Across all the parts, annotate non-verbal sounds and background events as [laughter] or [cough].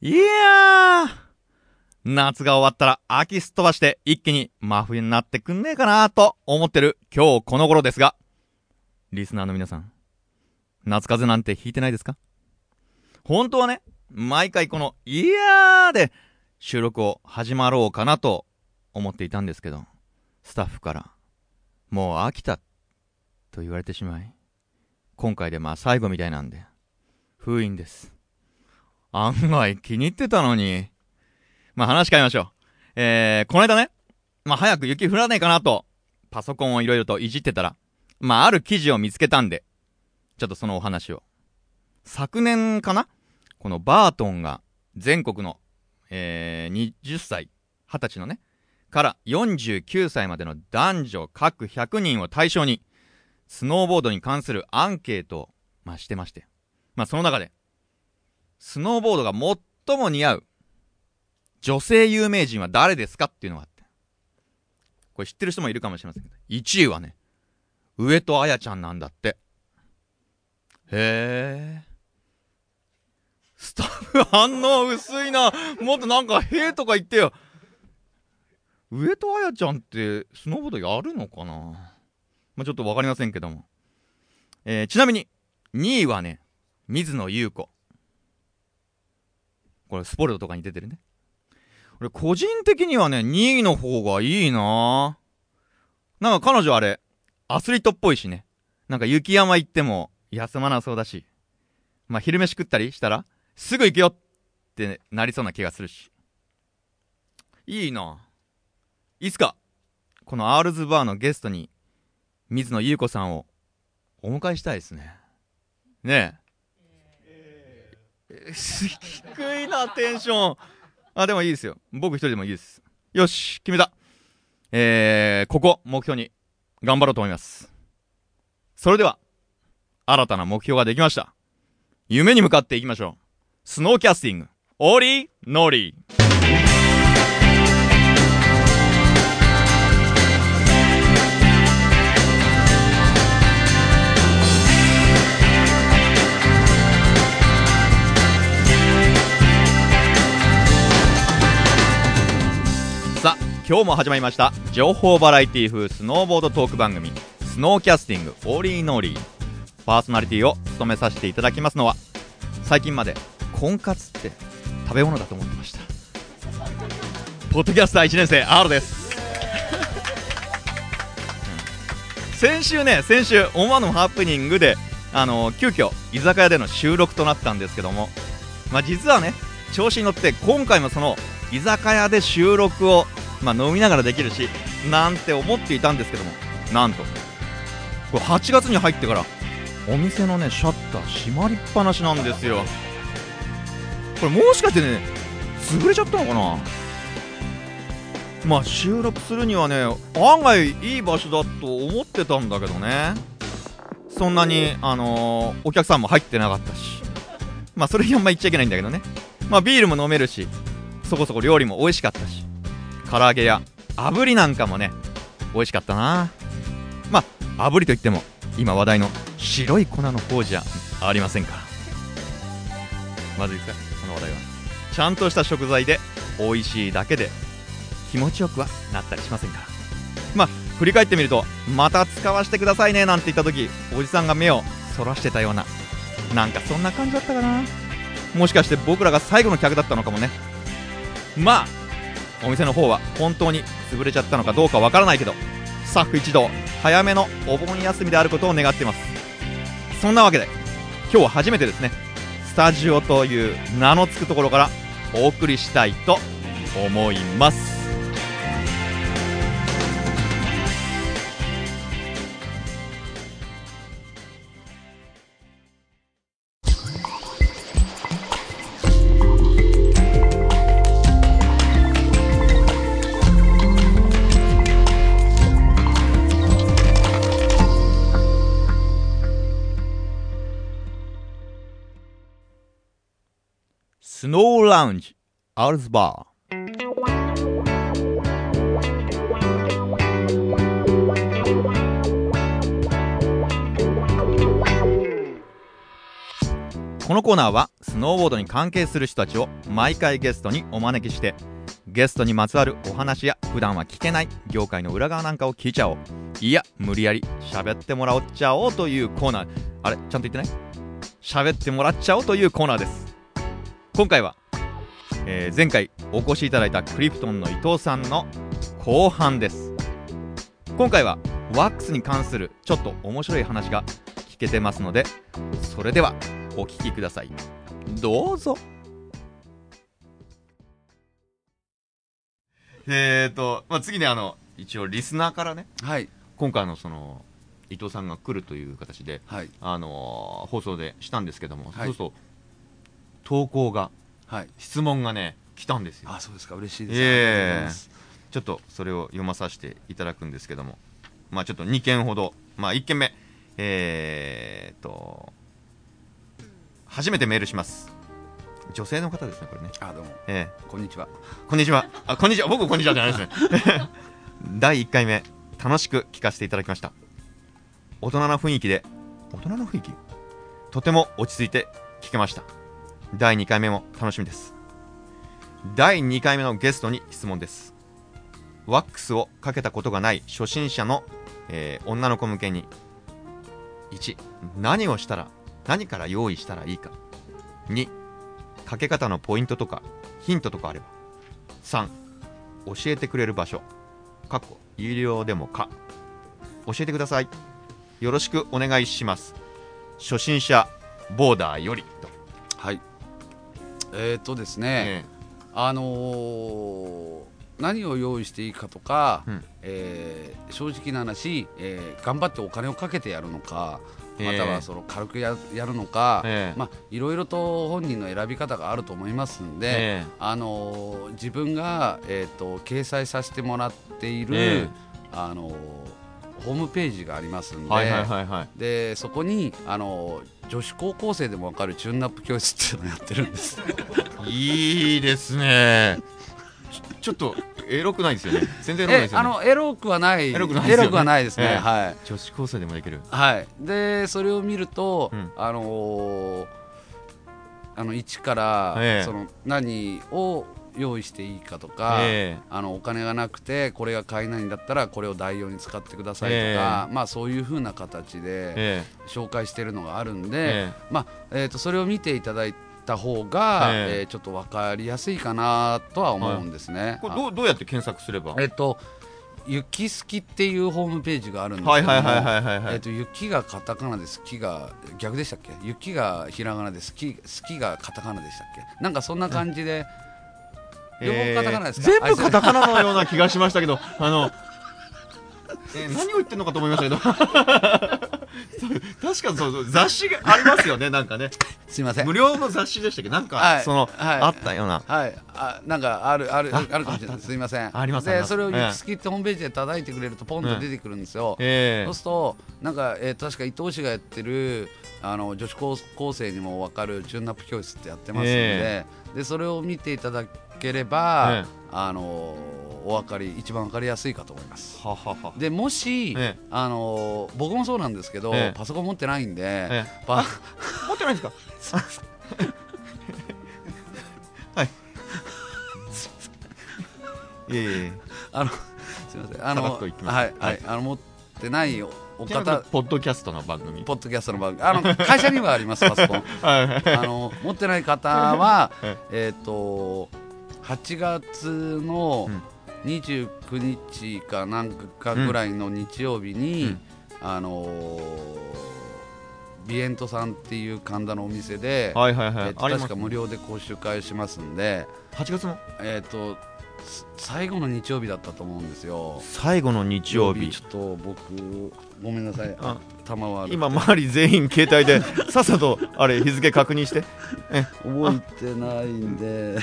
いやー、夏が終わったら秋すっ飛ばして一気に真冬になってくんねえかなと思ってる今日この頃ですが、リスナーの皆さん、夏風邪なんてひいてないですか？本当はね、毎回この、いやーで収録を始まろうかなと思っていたんですけど、スタッフから、もう飽きた、と言われてしまい、今回でまあ最後みたいなんで、封印です。案外気に入ってたのに。まあ話変えましょう。えー、この間ね、まあ早く雪降らないかなと、パソコンをいろいろといじってたら、まあある記事を見つけたんで、ちょっとそのお話を。昨年かなこのバートンが全国の、えー、20歳、20歳のね、から49歳までの男女各100人を対象に、スノーボードに関するアンケートを、まあ、してまして。まあ、その中で、スノーボードが最も似合う女性有名人は誰ですかっていうのがあって。これ知ってる人もいるかもしれませんけど、1位はね、上戸彩ちゃんなんだって。へえ。スタッフ反応薄いな。もっとなんか、へえとか言ってよ。上戸彩ちゃんってスノーボードやるのかなまあ、ちょっとわかりませんけども。えー、ちなみに、2位はね、水野優子。これスポルトとかに出てるね。俺個人的にはね、2位の方がいいななんか彼女あれ、アスリートっぽいしね。なんか雪山行っても休まなそうだし。まあ、昼飯食ったりしたら、すぐ行くよってなりそうな気がするし。いいないつか、このアールズバーのゲストに、水野優子さんをお迎えしたいですね。ねえ。[laughs] 低いな、テンション。あ、でもいいですよ。僕一人でもいいです。よし、決めた。えー、ここ、目標に、頑張ろうと思います。それでは、新たな目標ができました。夢に向かっていきましょう。スノーキャスティング、オーリー、ノーリー。今日も始まりました。情報バラエティ風スノーボードトーク番組。スノーキャスティングオーリーノーリー。パーソナリティを務めさせていただきますのは最近まで婚活って食べ物だと思ってました。ポッドキャスター1年生 R です。先週ね先週思わぬハプニングであの急遽居酒屋での収録となったんですけどもまあ、実はね調子に乗って今回もその居酒屋で収録をまあ、飲みながらできるしなんて思っていたんですけどもなんと。これ8月に入ってからお店のねシャッター閉まりっぱなしなんですよ。これもしかしてね潰れちゃったのかな？まあ収録するにはね案外いい場所だと思ってたんだけどね。そんなにあのー、お客さんも入ってなかったし。まあそれにあんま言っちゃいけないんだけどね。まあビールも飲めるしそこそこ料理も美味しかったし。唐揚げや炙りなんかもね美味しかったな。まあ炙りといっても今話題の白い粉の方じゃありませんから。まずいですかこの話題は。ちゃんとした食材で美味しいだけで気持ちよくはなったりしませんから。まあ振り返ってみるとまた使わせてくださいねなんて言った時おじさんが目をそらしてたようななんかそんな感じだったかな。もしかして僕らが最後の客だったのかもね。まあお店の方は本当に潰れちゃったのかどうかわからないけどスタッフ一同早めのお盆休みであることを願っています。そんなわけで今日は初めてですねスタジオという名の付くところからお送りしたいと思います。Snow Lounge, Ars Bar. このコーナーはスノーボードに関係する人たちを毎回ゲストにお招きしてゲストにまつわるお話や普段は聞けない業界の裏側なんかを聞いちゃおう。いや無理やり喋ってもらおっちゃおうというコーナー。あれ？ちゃんと言ってない？喋ってもらっちゃおうというコーナーです。今回は、えー前回お越しいただいたクリプトンの伊藤さんの後半です。今回はワックスに関するちょっと面白い話が聞けてますのでそれではお聞きください。どうぞ。えーと、まあ、次ねあの一応リスナーからねはい。今回のその伊藤さんが来るという形で、はい。あのー放送でしたんですけども、はい。そうすると投稿がはい。質問がね来たんですよ。あそうですか。嬉しいです、ええ。ありがとうございます。ちょっとそれを読まさせていただくんですけども。まあちょっと2件ほど。まあ1件目。えー、と初めてメールします。女性の方ですねこれね。あどうも。えこんにちは。ーこんにちは。あこんにちは。僕こんにちはじゃないですね。[laughs] 第1回目。楽しく聞かせていただきました。大人な雰囲気で。大人の雰囲気？とても落ち着いて聞けました第2回目も楽しみです。第2回目のゲストに質問です。ワックスをかけたことがない初心者の、えー女の子向けに1何をしたら何から用意したらいいか2かけ方のポイントとかヒントとかあれば3教えてくれる場所かっこ有料でもか教えてください。よろしくお願いします。初心者ボーダーよりと、えー、っとですね、え。あのー何を用意していいかとか、うん。えー正直な話、えー頑張ってお金をかけてやるのかええ。またはその軽くややるのか、ええ。まあ、いろいろと本人の選び方があると思いますんで、ええ。あのー自分が、えー、と掲載させてもらっている、ええ。あのーホームページがありますんで,、はいはいはいはい。でそこに、あのー女子高校生でも分かるチューンナップ教室っていうのをやってるんです。いいですね。ちょっとエロくないですよね。全然エロくないですよね。えあのエロくはない。エロくないね。エロくはないですね、ええ。はい。女子高生でもできる。はい。でそれを見ると、うん。あのーあの一から、ええ。その何を用意していいかとか、えあのお金がなくてこれが買えないんだったらこれを代用に使ってくださいとか、えまあそういう風な形でえ紹介してるのがあるんで、えまあえー、とそれを見ていただいた方が、ええ。えーちょっと分かりやすいかなとは思うんですね。これどうどうやって検索すれば？えっと雪好きっていうホームページがあるんですけどいはいはいはいはいはい。えっと雪がカタカナで好きが逆でしたっけ？雪がひらがなで好き好きがカタカナでしたっけ？なんかそんな感じで、カタカナですか？全部カタカカナのような気がしましたけどあのえー何を言ってんのかと思いましたけど。[laughs] 確かにそうそう雑誌がありますよねなんかね。すいません。無。料の雑誌でしたっけ？なんか、はい。その、はい。あったような。はい、あなんかあるあるああるかもしれない。すいません。ありますです。それをええ。雪好きってホームページで叩いてくれるとポンと出てくるんですよ、えそうするとなんか、えー、確か伊藤氏がやってるあの女子高校生にも分かるチューンナップ教室ってやってますんで,、え。でそれを見ていただければ、ええ。あのお分かり一番分かりやすいかと思います。ははは。でもし、ええ。あの僕もそうなんですけど、ええ。パソコン持ってないんで、えパ持ってないんですか？[laughs] はい。いえいえいえ。あのすみません。あのっと言ってます。はい、ははい。い、あの持ってないおお方。ポッドキャストの番組。ポッドキャストの番組。あの会社にはありますパソコン。[laughs] はい。はい。あの持ってない方は [laughs] ええ。っ、と8月の29日かなんかぐらいの日曜日に、うん。あのービエントさんっていう神田のお店で、はいはいはい。えー確か無料で講習会しますんで、8月の？えっ、とす最後の日曜日だったと思うんですよ。最後の日曜日。ちょっと僕ごめんなさい。あ玉は今周り全員携帯で [laughs] さっさとあれ日付確認して。覚えてないんで。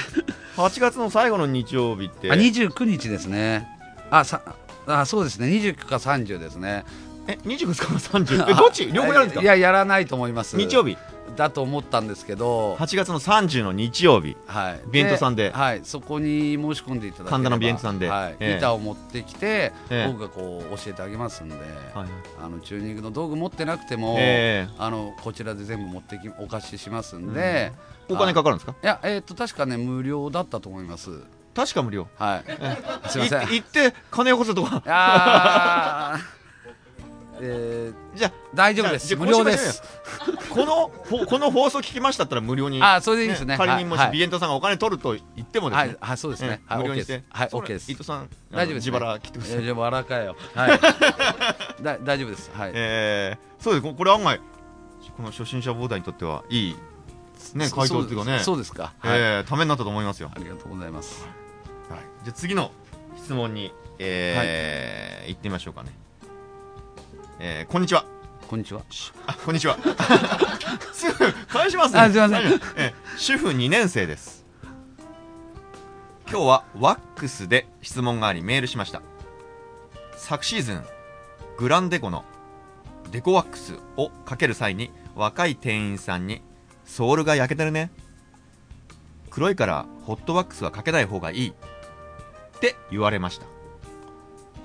8月の最後の日曜日って。あ29日ですね。あさあそうですね。29か30ですね。え29日から30 [laughs] えどっち？両方やるんですか？いややらないと思います。日曜日だと思ったんですけど、8月の30の日曜日はい、ビエントさんで。はい、そこに申し込んでいただければ神田のビエントさんではい。ええ。板を持ってきて、ええ。僕がこう教えてあげますんで、はいあのチューニングの道具持ってなくても、えあのこちらで全部持ってきお貸ししますんで、お金かかるんですか？いやえっ、と確かね無料だったと思います。確か無料。はい。[laughs] すいません。い行って金よこせとかあーえーじゃあ大丈夫です。無料です。このほ [laughs] この放送聞きましたったら無料にあそれでいいですね。仮にもしはい。ビエントさんがお金取ると言ってもですね。はい、はい、そうですね、はい、無料にして。はいそれ OK です。伊藤さん大丈夫です、自腹切ってください。自腹かよ。はい。[laughs] だ大丈夫です。はい、えーそうです。ここれ案外この初心者ボーダーにとってはいいね。そ回答っていうかね。そうですか。はい、えーためになったと思いますよ。ありがとうございます。はい、じゃあ次の質問に、えー行ってみましょうかね、えーこんにちは。こんにちは。あこんにちは。[laughs] すぐ返しますね。あすいません。えー主婦2年生です。今日はワックスで質問がありメールしました。昨シーズングランデコのデコワックスをかける際に若い店員さんにソールが焼けてるね。黒いからホットワックスはかけない方がいい。って言われました。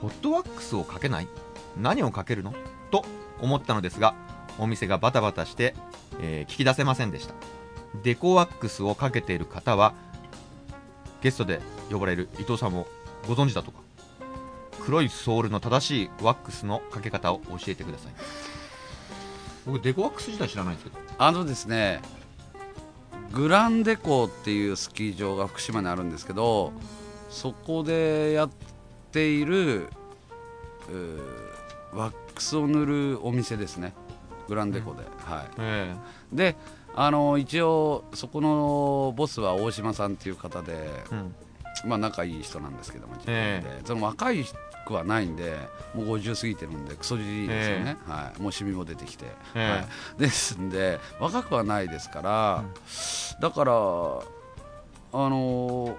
ホットワックスをかけない？何をかけるの？と思ったのですがお店がバタバタして、えー聞き出せませんでした。デコワックスをかけている方はゲストで呼ばれる伊藤さんもご存知だとか黒いソールの正しいワックスのかけ方を教えてください。僕デコワックス自体知らないんですけど。あのですねグランデコっていうスキー場が福島にあるんですけどそこでやっているワックスを塗るお店ですね。グランデコで、はい。えであの一応そこのボスは大島さんっていう方で、えうん。まあ仲いい人なんですけども、えその若いくはないんでもう50過ぎてるんでクソじじいですよね、はい、もうシミも出てきて、ええ。はい、[laughs] ですんで若くはないですから、だからあの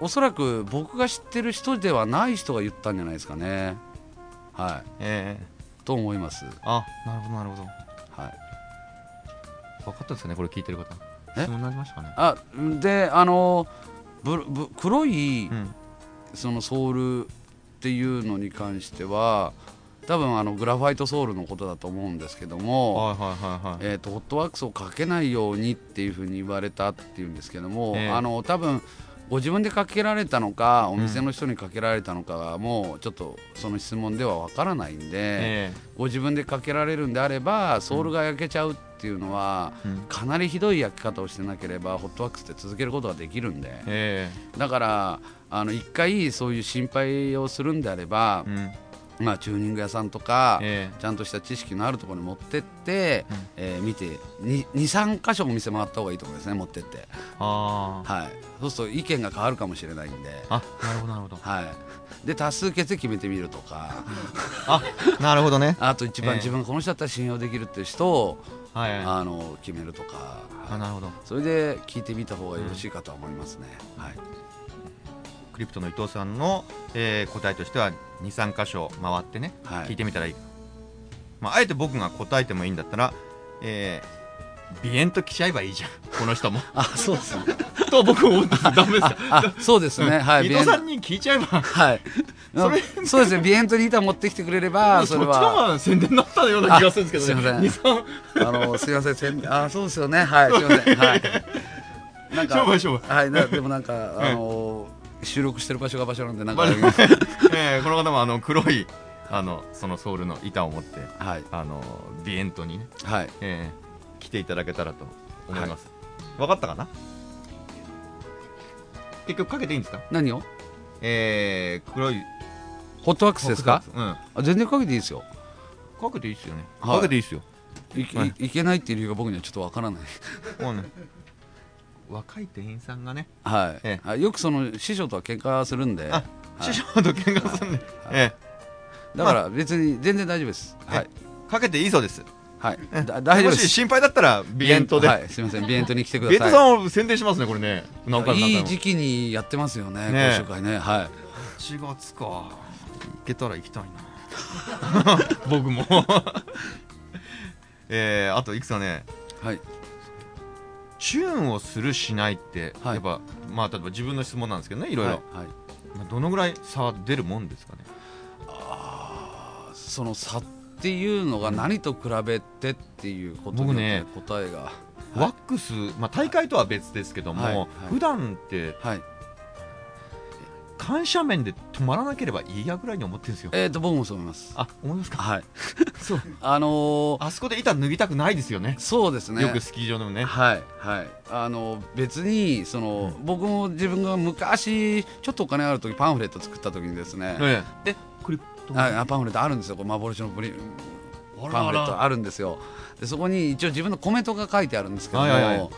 おそらく僕が知ってる人ではない人が言ったんじゃないですかねはい。ええと思います。あなるほどなるほど。はい。分かったですかねこれ聞いてる方。え？質問になりましたかね。あであのぶぶ黒いうん。そのソールっていうのに関しては多分あのグラファイトソールのことだと思うんですけども、はいはいはいはい。えー、とホットワックスをかけないようにっていうふうに言われたっていうんですけども、ええ。あの多分ご自分でかけられたのかお店の人にかけられたのかはもうちょっとその質問ではわからないんで、えご自分でかけられるんであればソールが焼けちゃうっていうのは、えうん。かなりひどい焼き方をしてなければホットワックスって続けることができるんで。えだからあの一回そういう心配をするんであればえ、うんまあ、チューニング屋さんとか、えちゃんとした知識のあるところに持ってって、うん。えー見て23箇所お店回った方がいいと思いますね持ってって、あー。はい、そうすると意見が変わるかもしれないんで、あなるほどなるほど。はい、で多数決で決めてみるとか。あなるほどね。[laughs] あと一番ええ。自分がこの人だったら信用できるっていう人を、はいはい。あの決めるとか、あなるほど。それで聞いてみた方がよろしいかとは思いますね。はいクリプトの伊藤さんの、えー答えとしては23箇所回ってね、はい。聞いてみたらいい、まあ、あえて僕が答えてもいいんだったら、えー、鼻炎と来ちゃえばいいじゃん。[laughs] この人も。あそうですね。[laughs] と僕思うんですダメですかあそうですね、はい、[laughs] 伊藤さんに聞いちゃえば。はい、それそうですね、ビエントリーター持ってきてくれれば、それっちの方は。が宣伝になったような気がするんですけどね。あすいま23あの、すみません、宣伝あ、そうですよね、はい、すみません、はい。なんか、商売商売はい、なでもなんか、あの、収録してる場所が場所なんで、なんか、[laughs] えーこの方もあの黒いあのそのソールの板を持ってはい、あのビエントにね、はい、えー来ていただけたらと思います、分かったかな？結局かけていいんですか？何を？えー、黒い。ホットワックスですか？うん。あ、全然かけていいですよ。かけていいっすよね、はい。かけていいっすよ。い、はい。い、いけないっていう理由が僕にはちょっとわからない。若い店員さんがね、はい、えあよくその師匠とは喧嘩するんで。あはい。師匠と喧嘩するんで、えだから、別に全然大丈夫です。はい、ーかけていいそうです。はい、だ大丈夫です。もし心配だったらビエントで、はい、すみません、ビエントに来てくビエンださい。トさんを宣伝しますねこれね。いい時期にやってますよね、ね講習会ね。はい。4月か。行けたら行きたいな。[laughs] 僕も。[laughs] えー、あといくつかね。はい。チューンをするしないって、はい。やっぱまあ例えば自分の質問なんですけどねいろいろ、はいはい。まあ、どのぐらい差は出るもんですかね？あーその差っていうのが何と比べてっていうことによって答えが、はい。ワックス、まあ、大会とは別ですけども、はいはい。普段ってはい緩斜面で止まらなければいいやぐらいに思ってるんですよ。えー、と僕もそう思います。あ思いますか？はい。そう。[laughs] あのーあそこで板脱ぎたくないですよね。そうですね。よくスキー場でもね。はいはい。あの別にその、僕も自分が昔ちょっとお金ある時パンフレット作った時にですね、ええ。でクリップはいあパンフレットあるんですよ。これ幻のプリパンフレットあるんですよ。でそこに一応自分のコメントが書いてあるんですけども、はいはいはい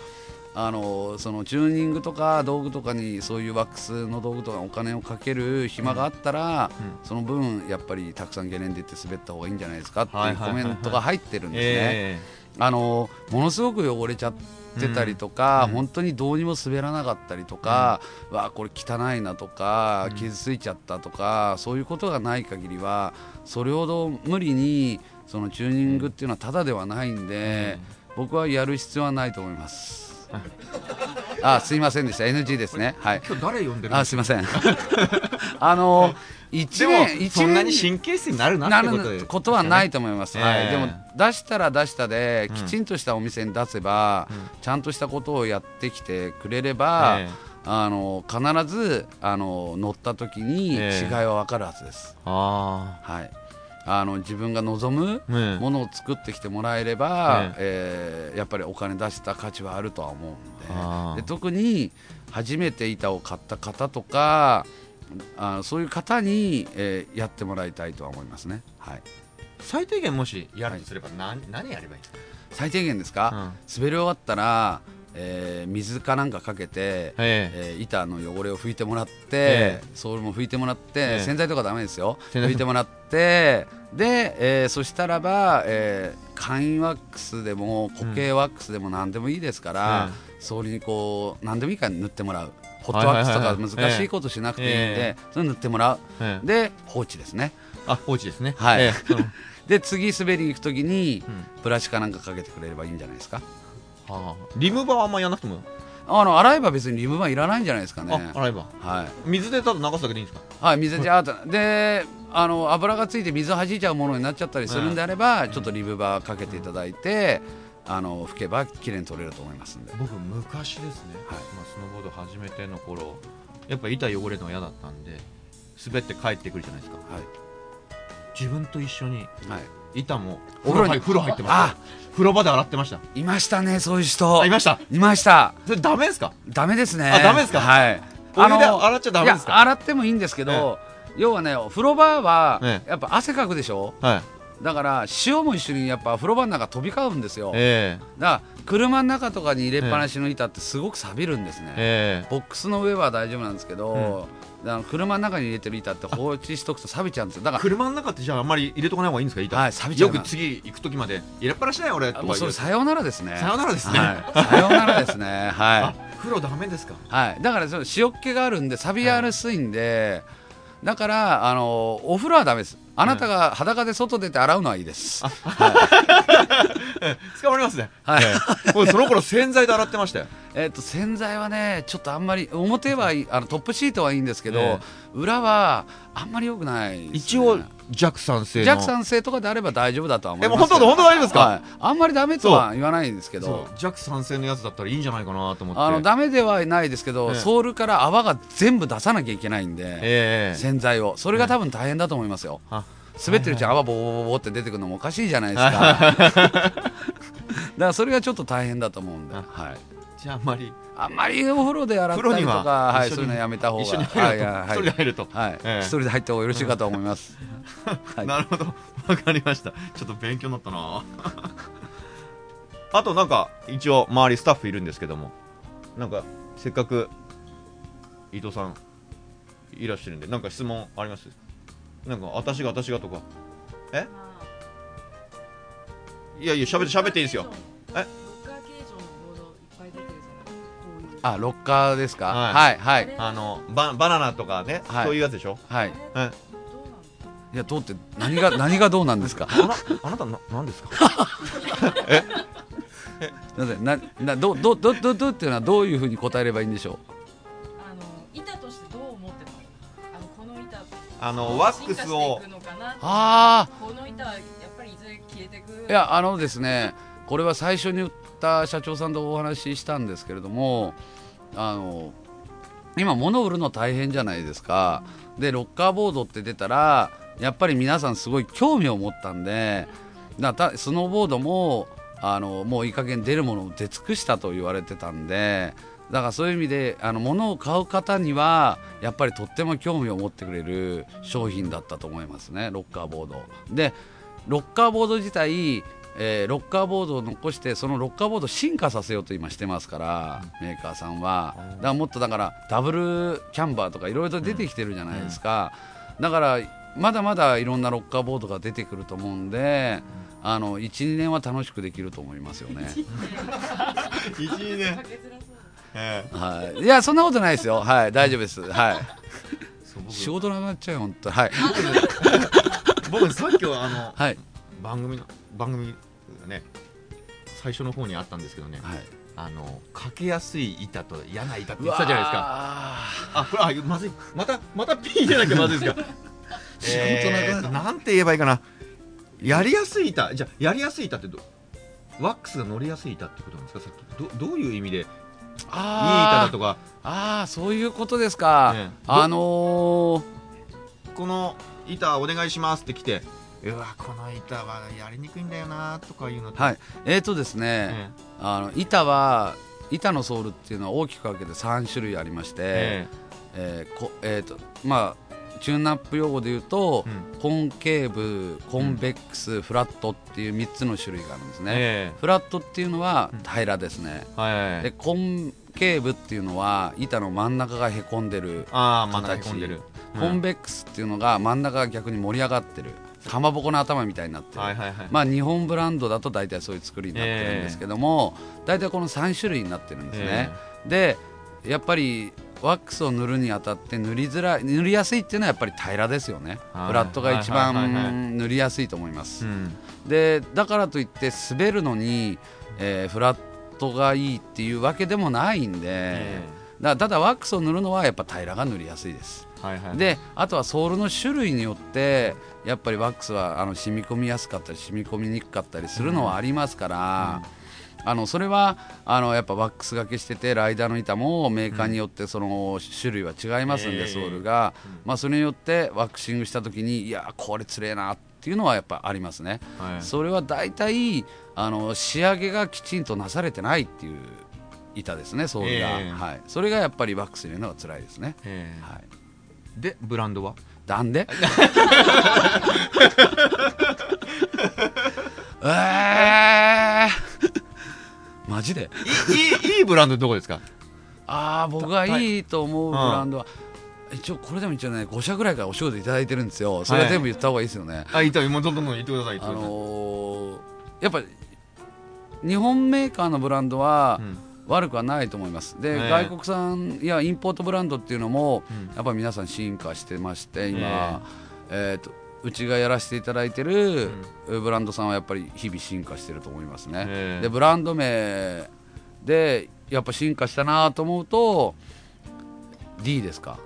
あのそのチューニングとか道具とかにそういうワックスの道具とかお金をかける暇があったら、うん。その分やっぱりたくさんゲレンデ行って滑った方がいいんじゃないですかってはいいうコメントが入ってるんですね。えあのものすごく汚れちゃってたりとか、うん。本当にどうにも滑らなかったりとか、わあこれ汚いなとか、うん。傷ついちゃったとかそういうことがない限りはそれほど無理にそのチューニングっていうのはただではないんで、僕はやる必要はないと思います。[laughs] あすいませんでした。NG ですね。はい。今日誰呼んでるんですあすいません。[laughs] あのか一年一そんなに年神経質になるななってことことはないと思います、はい、ええ。でも出したら出したでうん。きちんとしたお店に出せば、うん。ちゃんとしたことをやってきてくれれば、ええ。あの必ずあの乗った時に違いええは分かるはずです、あ。はい、あの自分が望むものを作ってきてもらえれば、えーやっぱりお金出した価値はあるとは思うんで。で特に初めて板を買った方とかあそういう方に、えーやってもらいたいとは思いますね、はい、最低限もしやるとすれば何,、何やればいいですか、最低限ですか、うん。滑り終わったら、えー水かなんかかけて、ええ。えー板の汚れを拭いてもらって、ええ。ソールも拭いてもらって、ええ。洗剤とかダメですよ。拭いてもらってで、えーそしたらば、えー簡易ワックスでも固形ワックスでも何でもいいですから、ソールにこう何でもいいから塗ってもらう。ホットワックスとか難しいことしなくていいんで、えそれ塗ってもらう。ええ。で放置ですね。あ放置ですね。はい。[laughs] で次滑りに行く時にうん。ブラシかなんかかけてくれればいいんじゃないですかはあ。リムバーはあんまやらなくても、あの洗えば別にリムバンいらないんじゃないですかね。あ洗えば。はい。水でただ流すだけでいいんですか？はい、水ジャーッとであの油がついて水弾いちゃうものになっちゃったりするんであれば、ちょっとリブバーかけていただいて、あの拭けばきれいに取れると思いますんで、僕昔ですね、はい。まあ、スノーボード始めての頃やっぱ板汚れるのが嫌だったんで滑って帰ってくるじゃないですか。は自分と一緒にいはい、板もお風呂に入ってました。あ風呂場で洗ってました。いましたねそういう人。あいました？いました。それダメですか？ダメですね。あダメですか？はい。あの洗っちゃダメですか？洗ってもいいんですけど、要はね風呂場は、え。やっぱ汗かくでしょ？はいだから塩も一緒にやっぱ風呂場の中飛び交うんですよ、えだから車の中とかに入れっぱなしの板ってすごく錆びるんですね、ええ。ボックスの上は大丈夫なんですけど、あの車の中に入れてる板って放置しとくと錆びちゃうんですよ。だえから車の中ってじゃああんまり入れとかない方がいいんですか板、はい錆びちゃうな。よく次行く時まで入れっぱなしない俺とかもうそれさようならですね。さようならですね。はい、さようならですね。[laughs] あは風呂ダメですか。い、はい、だからその塩っ気があるんで錆びやすいんで、だからあのお風呂はダメですあなたが裸で外出て洗うのはいいです、[laughs] 捕まりますね。はい。ええ。僕その頃洗剤で洗ってましたよ。[laughs] えっと洗剤はねちょっとあんまり表はいいあのトップシートはいいんですけど、え裏はあんまり良くないね、一応弱酸性の。弱酸性とかであれば大丈夫だとは思いえますもう本当本当大丈夫ですか、はい、あんまりダメとは言わないんですけど。弱酸性のやつだったらいいんじゃないかなと思って。あのダメではないですけど、ええ。ソールから泡が全部出さなきゃいけないんで、ええ洗剤を。それが多分大変だと思いますよ、あ滑ってるうちに泡ボーボーボーって出てくるのもおかしいじゃないですか。[laughs] だからそれがちょっと大変だと思うんで、あはい、じゃああんまり。あんまりお風呂で洗ったりとか、はい、そういうのやめた方が。一緒にはい入ると、はい一人で入ると、はい。ええ。一人で入った方がよろしいかと思います、[laughs] はい。なるほど。わかりました。ちょっと勉強になったな。[laughs] あとなんか一応周りスタッフいるんですけども。なんかせっかく伊藤さんいらっしゃるんでなんか質問あります？なんか私が私がとか。え？いやいや喋って喋っていいですよ。え？あロッカーですか？ははいいはい。あのババナナとかね、はい。そういうやつでしょ？はい。え。どうなんいやどうって何が [laughs] 何がどうなんですか？あなあなたな何ですか？[laughs] え？すみませんななどどどどどっていうのはどういうふうに答えればいいんでしょあの板としてどう思ってたの？あのこの板。あのワックスを進化していくのかな？ってあこの板はやっぱりいずれ消えていくういやあのですねこれは最初に言った社長さんとお話ししたんですけれどもあの今物売るの大変じゃないですか。でロッカーボードって出たらやっぱり皆さんすごい興味を持ったんでだたスノーボードもあのもういい加減出るものを出尽くしたと言われてたんでだからそういう意味であの物を買う方にはやっぱりとっても興味を持ってくれる商品だったと思いますね。ロッカーボード。でロッカーボード自体、えーロッカーボードを残してそのロッカーボードを進化させようと今してますからメーカーさんは。だからもっとだからダブルキャンバーとかいろいろと出てきてるじゃないですか。だからまだまだいろんなロッカーボードが出てくると思うんであの12年は楽しくできると思いますよね。[laughs] 一年。かけづらそうえ。はい、いやそんなことないですよ。はい大丈夫です。はい。仕事なくなっちゃうよ本当はい。[laughs] 僕さっきはあのはい。番組の番組がね最初の方にあったんですけどね。はい。あのかけやすい板と嫌な板って言ってたじゃないですか。か。あこれあまずい。またまたピーじゃなきゃまずいですか。[laughs] えーとなんて言えばいいかな。やりやすい板。じゃあやりやすい板ってどワックスが乗りやすい板ってことなんですか？さっき。どどういう意味で？いい板だとか。あーそういうことですか。ねあのー。この板お願いしますって来てうわこの板はやりにくいんだよなとかいうのはい。えーとですね、えあの板は板のソールっていうのは大きく分けて3種類ありまして、ええ。ーこえーとまあチューンナップ用語で言うと、うん。コンケーブコンベックス、フラットっていう3つの種類があるんですね、えフラットっていうのはうん。平らですね、えはいでコンケーブっていうのは板の真ん中がへこんでる、ああ真ん中へ込んでる。コンベックスっていうのが真ん中が逆に盛り上がってるかまぼこの頭みたいになってる、はいはいはい。まあ、日本ブランドだと大体そういう作りになってるんですけども、大体この3種類になってるんですね、でやっぱりワックスを塗るにあたって塗りづらい塗りやすいっていうのはやっぱり平らですよね、はい。フラットが一番塗りやすいと思います、うん。でだからといって滑るのに、えーフラットがいいっていうわけでもないんで、えだただワックスを塗るのはやっぱ平らが塗りやすいです。えはいはい。であとはソールの種類によってやっぱりワックスはあの染み込みやすかったり染み込みにくかったりするのはありますから、あのそれはあのやっぱワックスがけしててライダーの板もメーカーによってその種類は違いますんで、ええソールが、まあ、それによってワックシングした時にいやこれつれえなっていうのはやっぱありますね、はい。それは大体あの仕上げがきちんとなされてないっていう板ですねソールが、ええ。はい、それがやっぱりワックス入れるのが辛いですね、ええ。はい、でブランドは？なんで？[laughs] えー、[laughs] マジで？いいいいいブランドどこですか？ああ僕がいいと思うブランドは、一応これでも一応ね5社ぐらいからお仕事いただいてるんですよ。それは全部言った方がいいですよね、あいいともうどんどん言ってください言あのーやっぱり日本メーカーのブランドはうん悪くはないと思います。で、ええ外国産やインポートブランドっていうのもうん。やっぱり皆さん進化してまして今、ええーとうちがやらせていただいてるブランドさんはやっぱり日々進化してると思いますね、ええでブランド名でやっぱ進化したなと思うと D ですか。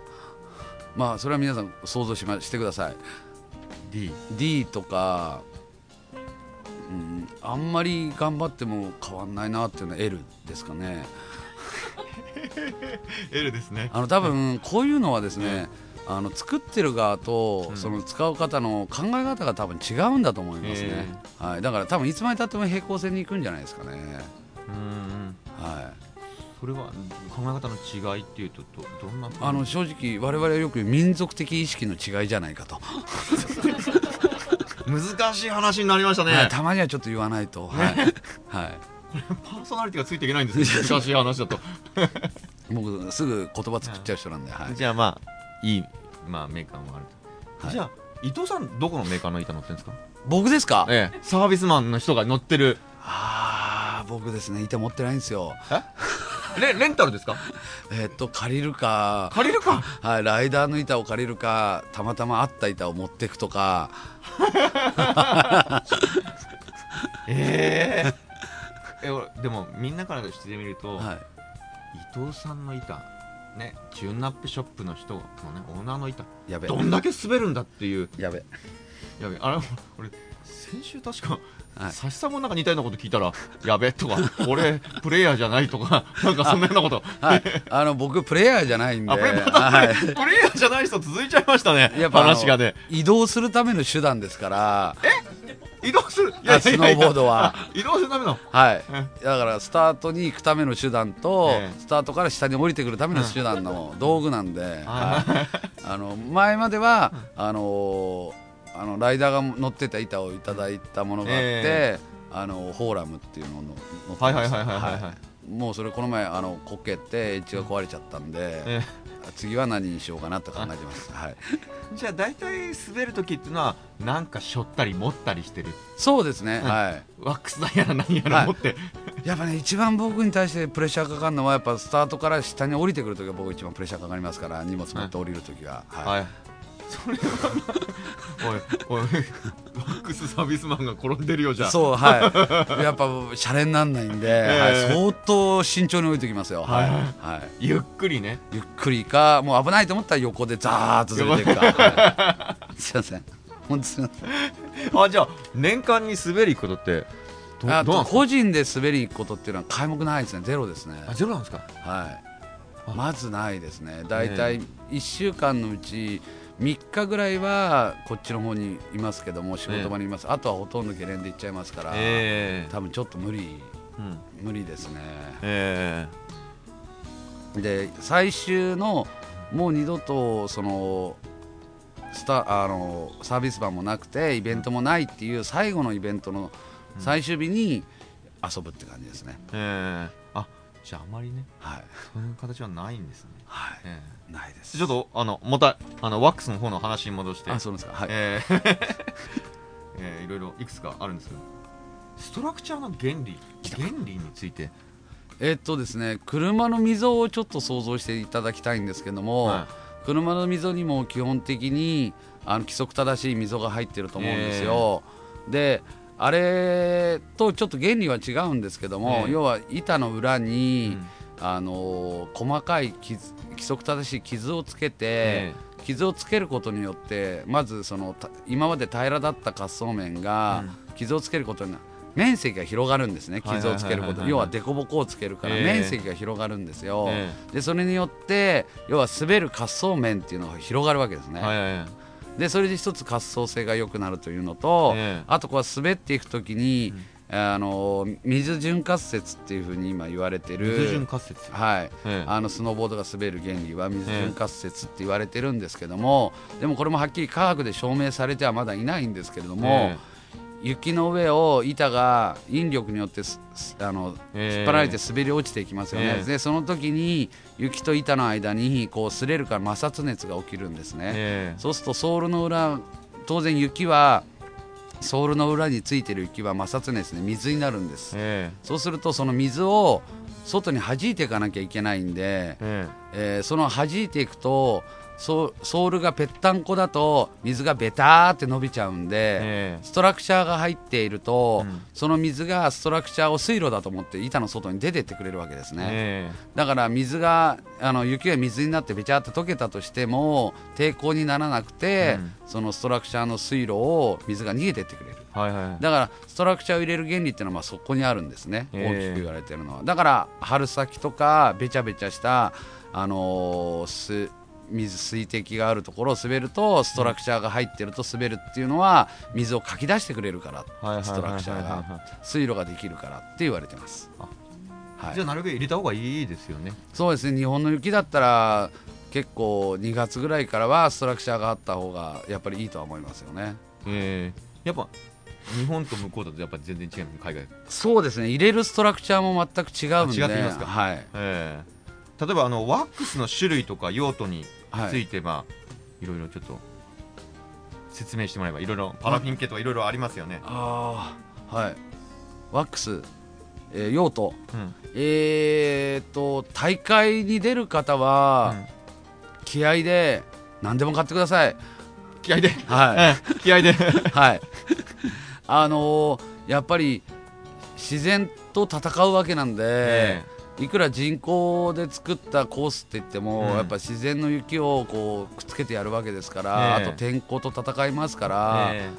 まあそれは皆さん想像し,、ま、してください。D D とか、うん、あんまり頑張っても変わんないなっていうのは L ですかね。[laughs] L ですね。あの多分こういうのはですね、あの作ってる側とうん。その使う方の考え方が多分違うんだと思いますね、はい、だから多分いつまでたっても平行線に行くんじゃないですかね、うんうん。はい、それは考え方の違いっていうとどどんなあの正直我々はよく民族的意識の違いじゃないかと、[laughs] 難しい話になりましたね、はい、たまにはちょっと言わないと、はい。はい、パーソナリティがついていけないんですけど [laughs] 難しい話だと。僕すぐ言葉作っちゃう人なんで、はい、じゃあまあいい、まあ、メーカーもあると、はい。じゃあ伊藤さんどこのメーカーの板乗ってるんですか？僕ですか？ええ。サービスマンの人が乗ってる。ああ僕ですね。板持ってないんですよレレンタルですか？えっと借りるか借りるか？はい、ライダーの板を借りるかたまたまあった板を持っていくとか。[laughs] えええ俺でもみんなからしてみると、はい。伊藤さんの板ねチューンナップショップの人のねオーナーの板やべ。どんだけ滑るんだっていう。やべ。やべあれ俺先週確かはい。差しさんもなんか似たようなこと聞いたらやべとか俺プレイヤーじゃないとかなんかそんなようなこと。はい。あの僕プレイヤーじゃないんで。あプレイヤーはい。プレイヤーじゃない人続いちゃいましたね。やっぱ話がね。移動するための手段ですから。移動する？いあスノーボードは。[laughs] 移動するための？はい。うんだからスタートに行くための手段と、ええ。スタートから下に降りてくるための手段の道具なんで、あはい。あの前までは、あのあのライダーが乗ってた板をいただいたものがあって、えあのフォーラムっていうのを乗ってはいはいましたはいはいはい。はい。もうそれこの前あのこけてエッジが壊れちゃったんで、え次は何にしようかなと考えてます、はい、じゃあ大体滑る時っていうのはなんかしょったり持ったりしてる？そうですね、うん。はい。ワックスだやら何やら持って、やっぱね一番僕に対してプレッシャーかかるのはやっぱスタートから下に降りてくるときが僕一番プレッシャーかかりますから荷物持って降りるときは、はい。はいそれはおいおいワックスサービスマンが転んでるよじゃあ。そうはい。やっぱシャレになんないんで、はいええ相当慎重に置いておきますよ。はい、はい。はい。ゆっくりね。ゆっくりかもう危ないと思ったら横でザーッとずれていくか、はい。[laughs] すいません。本当すいません。あじゃあ年間に滑り行くことってどあ個人で滑りに行くことっていうのは皆目ないですね。ゼロですね。あゼロなんですか？はい。あ。まずないですね。大体1週間のうち3日ぐらいはこっちの方にいますけども仕事場にいます、あとはほとんどゲレンデ行っちゃいますから、ええ。多分ちょっと無理うん。無理ですね。えで最終のもう二度とそのスタあのサービス版もなくてイベントもないっていう最後のイベントの最終日に遊ぶって感じですね、えええ。あじゃああまりねはい、そういう形はないんですね、はい、えないです。えちょっとあのまたあのワックスの方の話に戻して。あそうですか。はい、えーえー [laughs] いろいろいくつかあるんですけど。ストラクチャーの原理原理について。えっとですね車の溝をちょっと想像していただきたいんですけども、は車の溝にも基本的にあの規則正しい溝が入ってると思うんですよ。であれとちょっと原理は違うんですけども、ええ。要は板の裏いに、うん。あのー細かい傷規則正しい傷をつけて、え傷をつけることによってまずそのた今まで平らだった滑走面が傷をつけることにな面積が広がるんですね傷をつけること要は凸凹をつけるからええ。面積が広がるんですよ、えでそれによって要は滑る滑走面っていうのが広がるわけですね、でそれで一つ滑走性が良くなるというのと、ええ。あとこう滑っていくときに、あの水準滑雪っていうふうに今言われてる。水準滑雪はい、ええ。あのスノーボードが滑る原理は水準滑雪って言われてるんですけども、でもこれもはっきり科学で証明されてはまだいないんですけれども、雪の上を板が引力によってあのええ引っ張られて滑り落ちていきますよね、ええでその時に雪と板の間にこう擦れるから摩擦熱が起きるんですね、ええそうするとソールの裏当然雪はソールの裏についてる雪は摩擦熱で水になるんです、えそうするとその水を外に弾いていかなきゃいけないんで、えええーその弾いていくとソソールがぺったんこだと水がベターって伸びちゃうんで、えストラクチャーが入っていると、うん。その水がストラクチャーを水路だと思って板の外に出てってくれるわけですね、えだから水があの雪が水になってべちゃって溶けたとしても抵抗にならなくて、うん。そのストラクチャーの水路を水が逃げてってくれる。えはいはい。だからストラクチャーを入れる原理っていうのはまあそこにあるんですね、ええ。大きく言われてるのは。だから春先とかべちゃべちゃした、あのーす水水滴があるところを滑るとストラクチャーが入ってると滑るっていうのは水をかき出してくれるから、ストラクチャーが水路ができるからって言われてます。あ。はい。じゃあなるべく入れた方がいいですよね。そうですね。日本の雪だったら結構2月ぐらいからはストラクチャーがあった方がやっぱりいいとは思いますよね。ええやっぱ日本と向こうだとやっぱ全然違う海外。そうですね。入れるストラクチャーも全く違うんで。あ違ってきますか？はい。ええ例えばあのワックスの種類とか用途にはいついてまあいろいろちょっと説明してもらえばいろいろパラフィン系とかいろいろありますよね。ああはい。ワックス、えー用途。うん。えー、っと大会に出る方は、気合で何でも買ってください。気合で？はい。ええ気合で。[laughs] はい。あのーやっぱり自然と戦うわけなんで、えいくら人工で作ったコースって言っても、うん。やっぱ自然の雪をこうくっつけてやるわけですから、ええ。あと天候と戦いますから、え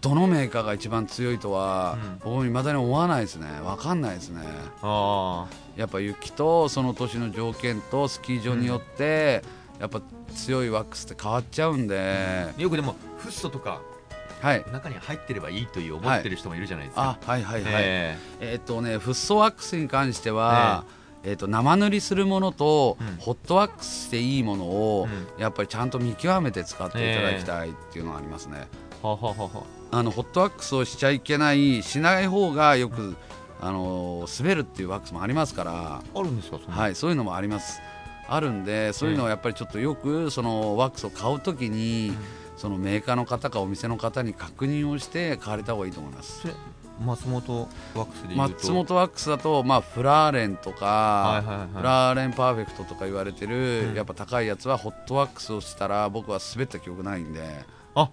どのメーカーが一番強いとは、うん。僕いまだに思わないですね。分かんないですね。あやっぱ雪とその年の条件とスキー場によって、やっぱ強いワックスって変わっちゃうんで、あよくでもフッ素とかはい中に入ってればいいという思ってる人もいるじゃないですか、あはいはいはい、ええ。ーっとねフッ素ワックスに関しては、えーっと生塗りするものと、うん。ホットワックスしていいものを、うやっぱりちゃんと見極めて使っていただきたいっていうのがありますね、えはははは。あのホットワックスをしちゃいけないしない方がよく、あのー滑るっていうワックスもありますから、あるんですかはい、そういうのもあります。あるんでそういうのはやっぱりちょっとよくそのワックスを買うときに、そのメーカーの方かお店の方に確認をして買われた方がいいと思います。松本ワックスで松本ワックスだと、まあ、フラーレンとか、フラーレンパーフェクトとか言われてる、うん。やっぱ高いやつはホットワックスをしたら僕は滑った記憶ないんで。あ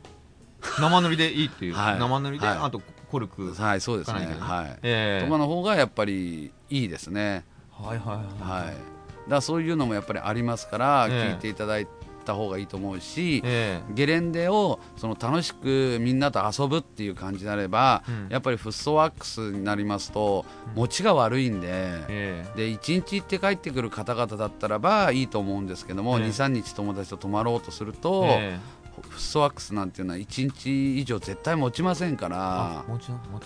生塗りでいいっていう、[laughs] はい。生塗りで、はい。あとコルク、はいそうですね。はい、ええ。とかの方がやっぱりいいですね。はいはいはいはい。だそういうのもやっぱりありますから、ええ。聞いていただいた方がいいと思うし、えゲレンデをその楽しくみんなと遊ぶっていう感じになれば、うん。やっぱりフッ素ワックスになりますと持ちが悪いんで、ええ。で1日行って帰ってくる方々だったらばいいと思うんですけども、ええ。23日友達と泊まろうとすると、えフッ素ワックスなんていうのは1日以上絶対持ちませんから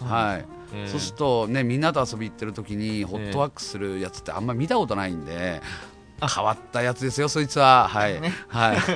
はい、ええ。そうするとねみんなと遊び行ってる時にホットワックスするやつってあんま見たことないんで、変わったやつですよそいつは。はい、はい。[laughs]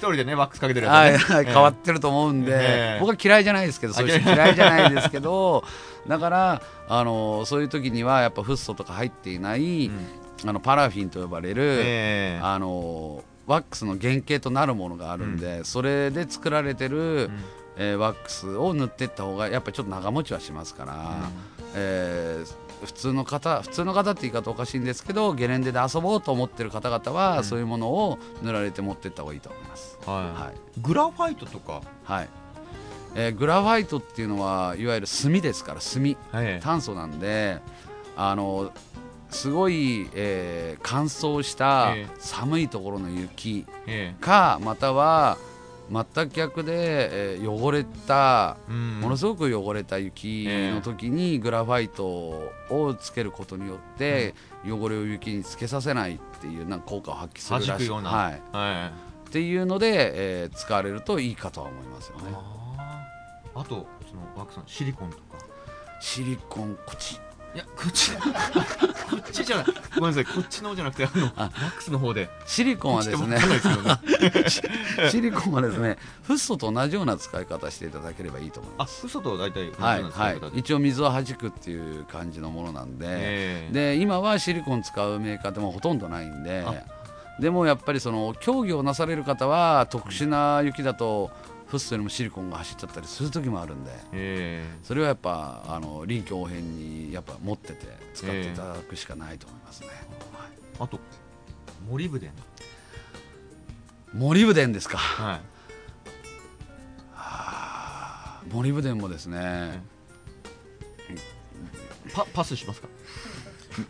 一人でねワックスかけてるはいやつね、はい、ええ。変わってると思うんで、ええ。僕は嫌いじゃないですけど、そういう人嫌いじゃないですけど、だから、あのそういう時にはやっぱフッ素とか入っていない、うん。あのパラフィンと呼ばれる、ええ。あのワックスの原型となるものがあるんで、それで作られてる、ん。えーワックスを塗っていった方がやっぱりちょっと長持ちはしますから、えー普通の方普通の方って言い方おかしいんですけどゲレンデで遊ぼうと思ってる方々は、うん。そういうものを塗られて持っていった方がいいと思います。はい。はい。グラファイトとか、はい。えーグラファイトっていうのはいわゆる炭ですから炭はい。炭素なんであのすごい、えー乾燥したええ。寒いところの雪え。かまたは全く逆で、えー汚れたえうん。ものすごく汚れた雪の時にグラファイトをつけることによって汚れを雪につけさせないっていうなんか効果を発揮するらしい。弾くような。はい、はいっていうので、えー使われるといいかとは思いますよね。あとそのワックスのシリコンとか。シリコンこっちいやこっちこっちじゃない。ごめんなさい。こっちの方じゃなくてあのワックスの方で。シリコンはですね。[laughs] シリコンはですねフッ素と同じような使い方していただければいいと思いあます。嘘と大体はいはい。一応水を弾くっていう感じのものなんで、ええで今はシリコン使うメーカーでもほとんどないんで。あ。でもやっぱりその競技をなされる方は特殊な雪だとフッ素よりもシリコンが走っちゃったりする時もあるんでえ。それはやっぱあの臨機応変にやっぱ持ってて使っていただくしかないと思いますね、はいえあとモリブデンモリブデンですか？はい。モリブデンもですねパパスしますか？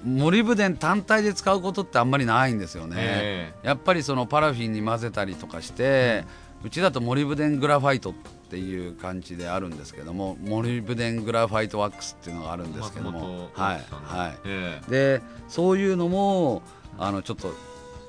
モリブデン単体で使うことってあんまりないんですよね、えやっぱりそのパラフィンに混ぜたりとかして、うちだとモリブデングラファイトっていう感じであるんですけどもモリブデングラファイトワックスっていうのがあるんですけどもはいはい。えでそういうのもあのちょっと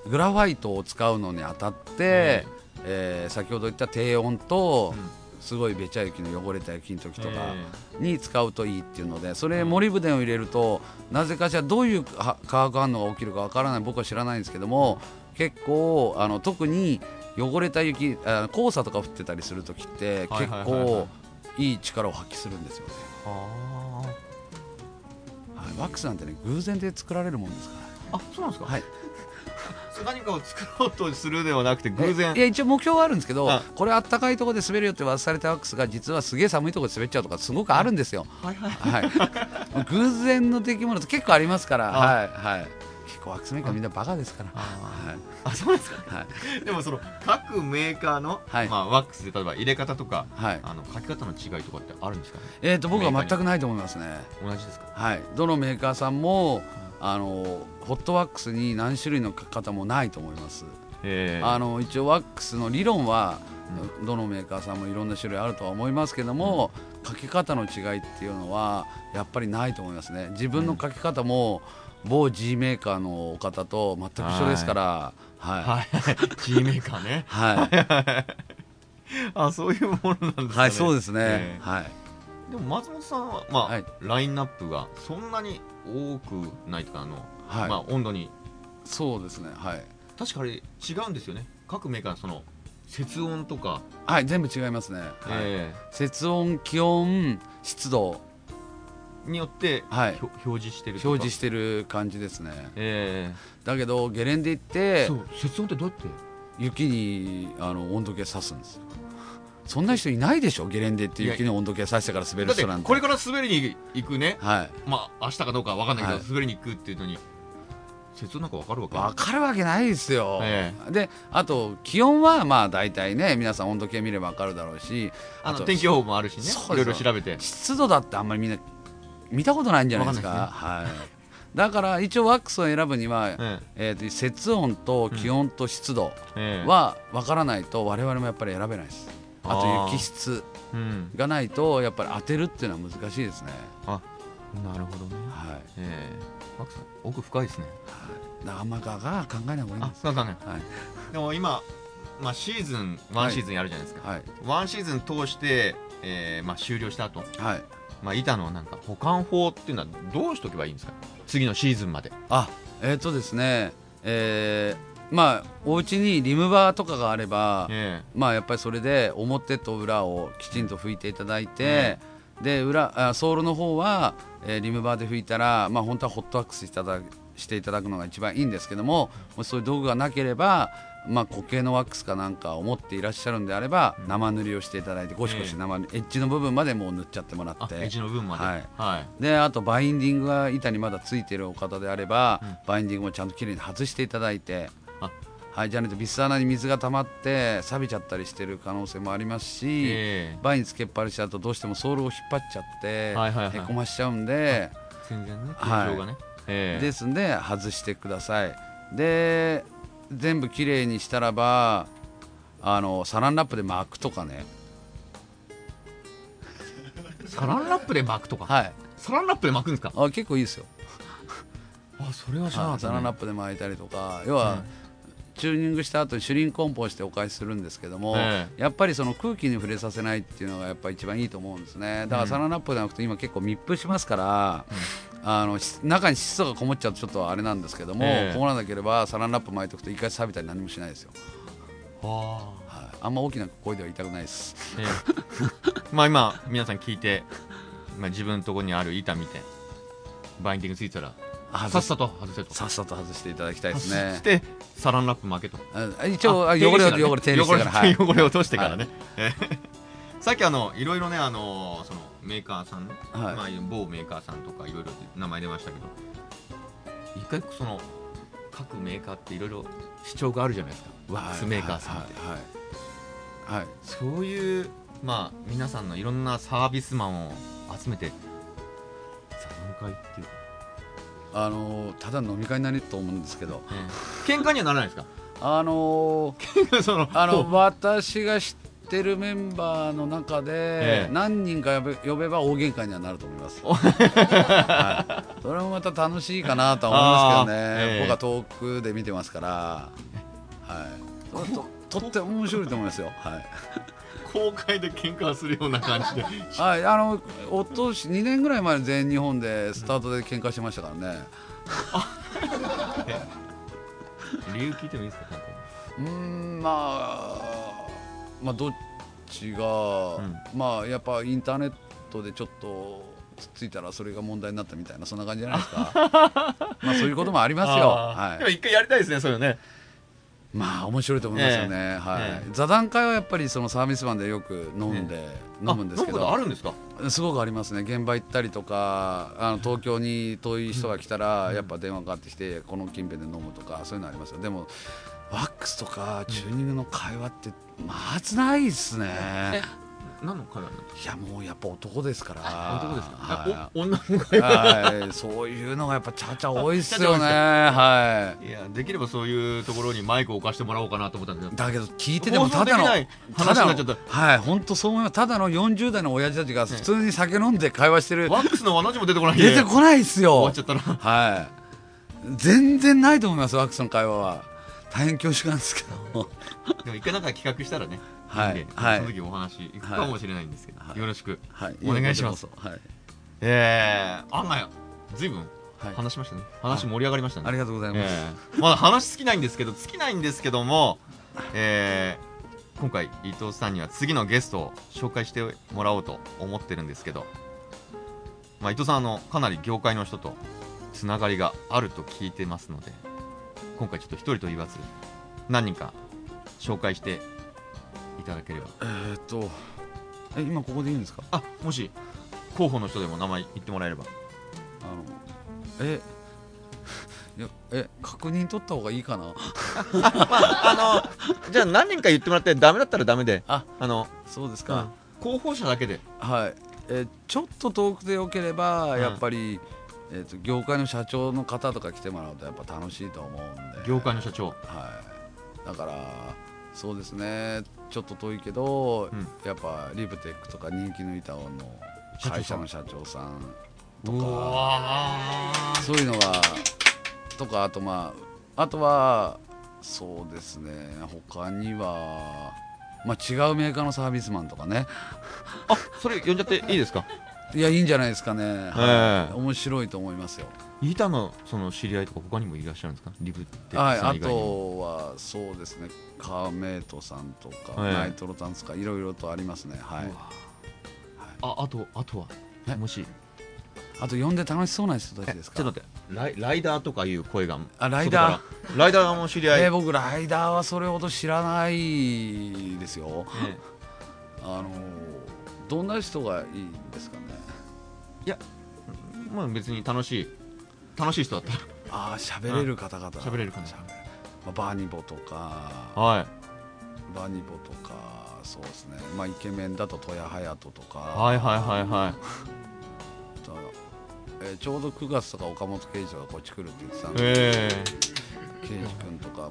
グラファイトを使うのにあたって、えー先ほど言った低温と、すごいべちゃ雪の汚れた雪の時とかに使うといいっていうのでそれモリブデンを入れるとなぜかしらどういうは化学反応が起きるかわからない。僕は知らないんですけども結構あの特に汚れた雪あ黄砂とか降ってたりする時ってはい結構いい力を発揮するんですよね、あはい、ワックスなんてね偶然で作られるもんですかあそうなんですか、らはい。[laughs] 何かを作ろうとするではなくて偶然。いや一応目標はあるんですけどあこれあったかいところで滑るよって渡されたワックスが実はすげえ寒いところで滑っちゃうとかすごくあるんですよ。はいはいはい。偶然の出来物って結構ありますから。あはいはい構ワックスメーカーみんなバカですから。あはい。あそうですか？はい。でもその各メーカーの、はい。まあ、ワックスで例えば入れ方とかはい。あの書き方の違いとかってあるんですかね？えー、と僕は全くないと思いますね。同じですか？はい。どのメーカーさんもあのホットワックスに何種類の書き方もないと思います。えあの一応ワックスの理論は、どのメーカーさんもいろんな種類あるとは思いますけども、書き方の違いっていうのはやっぱりないと思いますね。自分の書き方も某 G メーカーの方と全く一緒ですからはい。はい。[laughs] G メーカーね。はい、[laughs] あそういうものなんですかね。はい、そうですね、ええ。はい。でも松本さんは、まあはい。ラインナップがそんなに多くないとかあの、はい。まあ、温度に。そうですね。はい。確かあれ違うんですよね。各メーカーのその節温とか、はい全部違いますね、はい。え節温気温湿度。ーによって、はい。表示してる表示してる感じですね。えだけどゲレンデ行っーてそう節温ってどうやって？雪にあの温度計さすんですよ。そんな人いないでしょ？ゲレンデって雪に温度計さしてから滑る人なんて。これから滑りに行くね。はい。まあ明日かどうかわかんないけど、はい。滑りに行くっていうのに。節温なんかわかるわけ分かるわけないですよ、えであと気温はまあ大体ね皆さん温度計見れば分かるだろうしあの天気予報もあるしね。いろいろ調べて。湿度だってあんまりみんな見たことないんじゃないですか？わはい、だから一応ワックスを選ぶには、ええ。ーと節温と気温と湿度ええ。えは分からないと我々もやっぱり選べないです。あとあー雪質うん。がないとやっぱり当てるっていうのは難しいですね。なるほどね。はい。ええ。マックさん奥深いですね。だからあんまガガー考えない方がいいです。そうかねはい。でも今、まあ、シーズンワンシーズンやるじゃないですか、はい。ワンシーズン通して、えーまあ、終了した後、はいまあ板のなんか保管法っていうのはどうしておけばいいんですか次のシーズンまで。あえっ、とですねえーまあお家にリムバーとかがあれば、えまあやっぱりそれで表と裏をきちんと拭いていただいて、で裏あソールの方は、えーリムバーで拭いたらまあ本当はホットワックスいただしていただくのが一番いいんですけどももしそういう道具がなければまあ固形のワックスかなんかを持っていらっしゃるんであれば、生塗りをしていただいてゴシゴシ生エッジの部分までもう塗っちゃってもらって。あエッジの分まで。はい。はい。であとバインディングが板にまだついてるお方であれば、うん。バインディングもちゃんときれいに外していただいて。あ。はい、じゃないとビス穴に水が溜まって錆びちゃったりしてる可能性もありますし、えバインつけっぱなしちゃうとどうしてもソールを引っ張っちゃって、はいはいはい。へこましちゃうんで、え全然ねはい形状がね、ええ。ですんで外してください。で全部きれいにしたらばあのサランラップで巻くとかね。[laughs] サランラップで巻くとか、はい。サランラップで巻くんですか？あ結構いいですよ。あそれは知らなかった、ね、はいサランラップで巻いたりとか要は、うんチューニングした後にシュリンコンポをしてお返しするんですけども、えやっぱりその空気に触れさせないっていうのがやっぱり一番いいと思うんですね。だからサランラップじゃなくて今結構密封しますから、あのし中に湿度がこもっちゃうとちょっとあれなんですけども、ええ。こうななければサランラップ巻いておくと一回錆びたり何もしないですよ、あ。はい、あんま大きな声では言いたくないです。ええ。[laughs] まあ今皆さん聞いて、まあ、自分のところにある板見てバインディングついたらあさっさと外せと。さっさと外していただきたいですそねしてサランラップ巻けと。あ一応あ汚れを汚れ汚れを落としてからね、ええ。さっきあのいろいろねあのそのメーカーさん？ね、はい。まあ、某メーカーさんとかいろいろ名前出ましたけど。一回その各メーカーっていろいろ主張があるじゃないですか。ワックスメーカーさんって、はい、はいはいそういうまあ皆さんのいろんなサービスマンを集めて座談会っていうか、あのただ飲み会になると思うんですけど。ええ。喧嘩にはならないですか？あの [laughs] そのあの私が知ってるメンバーの中で、ええ。何人か呼べ呼べば大喧嘩にはなると思います、[laughs] はい、それもまた楽しいかなとは思いますけどね、僕は遠くで見てますから、はい、とととっても面白いと思いますよ、はい。公開で喧嘩するような感じで。はい、あのおとし2年ぐらい前に全日本でスタートで喧嘩してましたからね、理由聞いてもいいですかうーんまあまあどっちが、うん。まあやっぱインターネットでちょっとつっついたらそれが問題になったみたいなそんな感じじゃないですか。[laughs] まあそういうこともありますよ。あー。でもはい一回やりたいですねそういうのね。まあ面白いと思いますよね、はい、え。座談会はやっぱりそのサービスマンでよく飲んで、飲むんですけあ飲むことどあるんですか？すごくありますね。現場行ったりとかあの東京に遠い人が来たら、やっぱ電話かかってきてこの近辺で飲むとかそういうのありますよ。でもワックスとかチューニングの会話ってまずないですね、何の会話いやもうやっぱ男ですから。男ですか、はお女の会い、話はい、そういうのがやっぱちゃちゃ多いっすよね。[laughs] はい。いやできればそういうところにマイクを置かしてもらおうかなと思ったんですけど。だけど聞いててもただの話になっちゃっはい本当そう思います。ただの40代の親父たちが普通に酒飲んで会話してる、たワックスの話も出てこない。出てこないっすよ。終わっちゃったな。はい。全然ないと思いますワックスの会話は大変恐縮なんですけど [laughs] でも一回なんか企画したらねはいはい。その時お話行くかもしれないんですけど、はい。よろしくはい。お願いします。こちらこそえー、案外ずいぶんはい、はい、話しましたね。話盛り上がりましたね。ありがとうございます、えーまだ話尽きないんですけど尽きないんですけども、えー今回伊藤さんには次のゲストを紹介してもらおうと思ってるんですけど、まあ、伊藤さんあのかなり業界の人とつながりがあると聞いてますので今回ちょっと一人と言わず何人か紹介していただければ。えー、っとえ今ここで言うんですか？あもし候補の人でも名前言ってもらえれば。あのえいやえ確認取った方がいいかな？あのじゃあ何人か言ってもらってダメだったらダメで。ああのそうですか、候補者だけで。はい、えーちょっと遠くでよければ、ん。やっぱり、えー、と業界の社長の方とか来てもらうとやっぱ楽しいと思うんで。業界の社長。はい、だからそうですね。ちょっと遠いけど、うん。やっぱリブテックとか人気の板尾の会社の社長さんとうかそういうのがとかあとまああとはそうですね。他には、まあ、違うメーカーのサービスマンとかね。あそれ呼んじゃっていいですか？いやいいんじゃないですかね、ええ。面白いと思いますよ。板のその知り合いとか他にもいらっしゃるんですか？リブテはい、あとはそうですね。カーメイトさんとか、ええナイトロタンツかいろいろとありますね。はい。うわ。ああとあとは？えもし。あと呼んで楽しそうな人たちですか？ちょっと待って。ライライダーとかいう声があライダー？ライダーも知り合い、えー僕ライダーはそれほど知らないですよ。えあのどんな人がいいんですかね？えまあ別に楽しい。楽しい人だった。ああ喋れる方々。喋れる方喋まあ、バーニボとか。らはい。バーニボとかそうですね。まあイケメンだと戸谷隼人とか。はいはいはいはい。[laughs] とえーちょうど9月とか岡本圭司がこっち来るって言ってたんで。ええ圭司君とか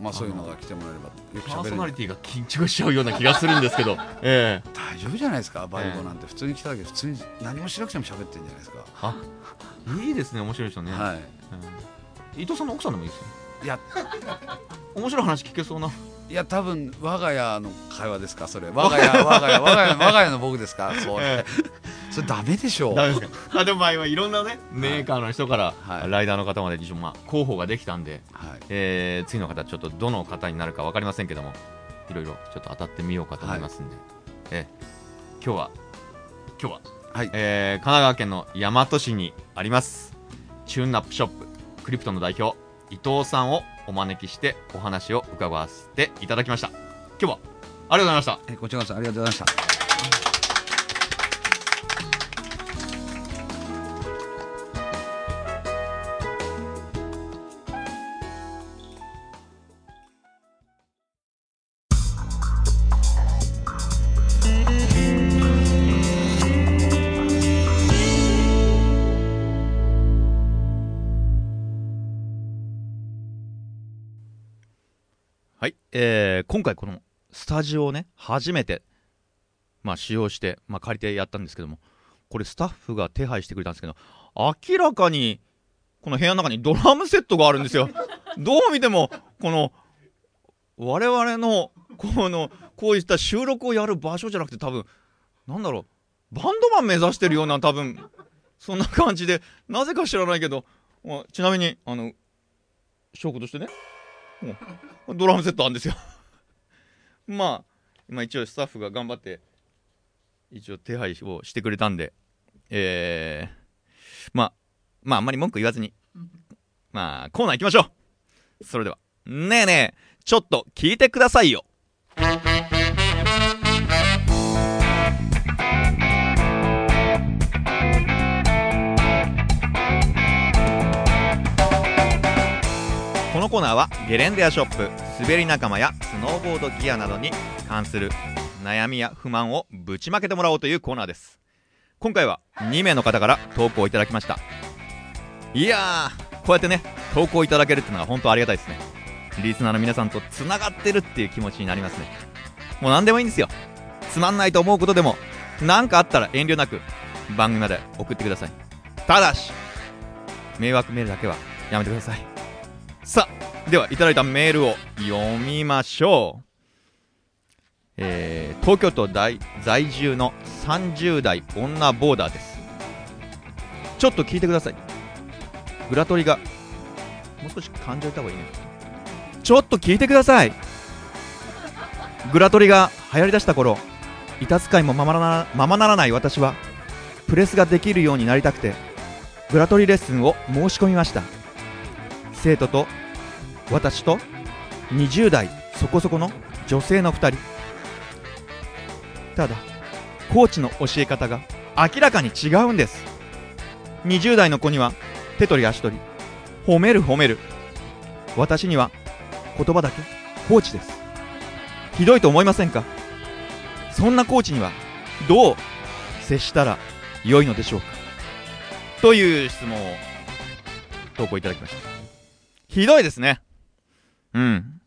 まあそういうのが来てもらえればよくパー喋れる。ソナリティが緊張しちゃうような気がするんですけど。[laughs] ええ。大丈夫じゃないですか？バイボなんて。普通に来ただけ。で普通に何もしなくても喋ってるんじゃないですか？あいいですね面白い人ね、はい。うん伊藤さんの奥さんでもいいですよ。いや。面白い話聞けそうな。いや多分我が家の会話ですか？それ。我が家我が家我が家我が家の僕ですか？それそれダメでしょ。うダメですかあでもまあ今いろんなねメーカーの人から、はい。ライダーの方まで一応まあ候補ができたんで、はい。えー次の方ちょっとどの方になるか分かりませんけどもいろいろちょっと当たってみようかと思いますんで、えー今日は今日は、はい。えー神奈川県の大和市にありますチューンナップショップクリプトの代表伊藤さんをお招きしてお話を伺わせていただきました。今日はありがとうございました。えこちらこそありがとうございましたえー今回このスタジオをね初めて、まあ、使用して、まあ、借りてやったんですけどもこれスタッフが手配してくれたんですけど明らかにこの部屋の中にドラムセットがあるんですよ。[laughs] どう見てもこの我々のこのこういった収録をやる場所じゃなくて多分なんだろうバンドマン目指してるような多分そんな感じでなぜか知らないけどまちなみにあの証拠としてねもうドラムセットあるんですよ。[laughs] まあ今一応スタッフが頑張って一応手配をしてくれたんでえー、まあまああんまり文句言わずにまあコーナー行きましょう。それでは。ねえねえちょっと聞いてくださいよ。このコーナーはゲレンデやショップ滑り仲間やスノーボードギアなどに関する悩みや不満をぶちまけてもらおうというコーナーです。今回は2名の方から投稿いただきました。いやーこうやってね投稿いただけるっていうのは本当ありがたいですね。リスナーの皆さんとつながってるっていう気持ちになりますね。もう何でもいいんですよ。つまんないと思うことでも何かあったら遠慮なく番組まで送ってください。ただし迷惑メールだけはやめてください。さあではいただいたメールを読みましょう。えー、東京都在在住の30代女ボーダーです。ちょっと聞いてください。グラトリがもう少し感情いた方がいいね。ちょっと聞いてください。グラトリが流行りだした頃板使いもままならままならない私はプレスができるようになりたくてグラトリレッスンを申し込みました。生徒と私と20代そこそこの女性の2人。ただコーチの教え方が明らかに違うんです。20代の子には手取り足取り褒める褒める。私には言葉だけコーチです。ひどいと思いませんか？そんなコーチにはどう接したら良いのでしょうか？という質問を投稿いただきました。ひどいですね。うん。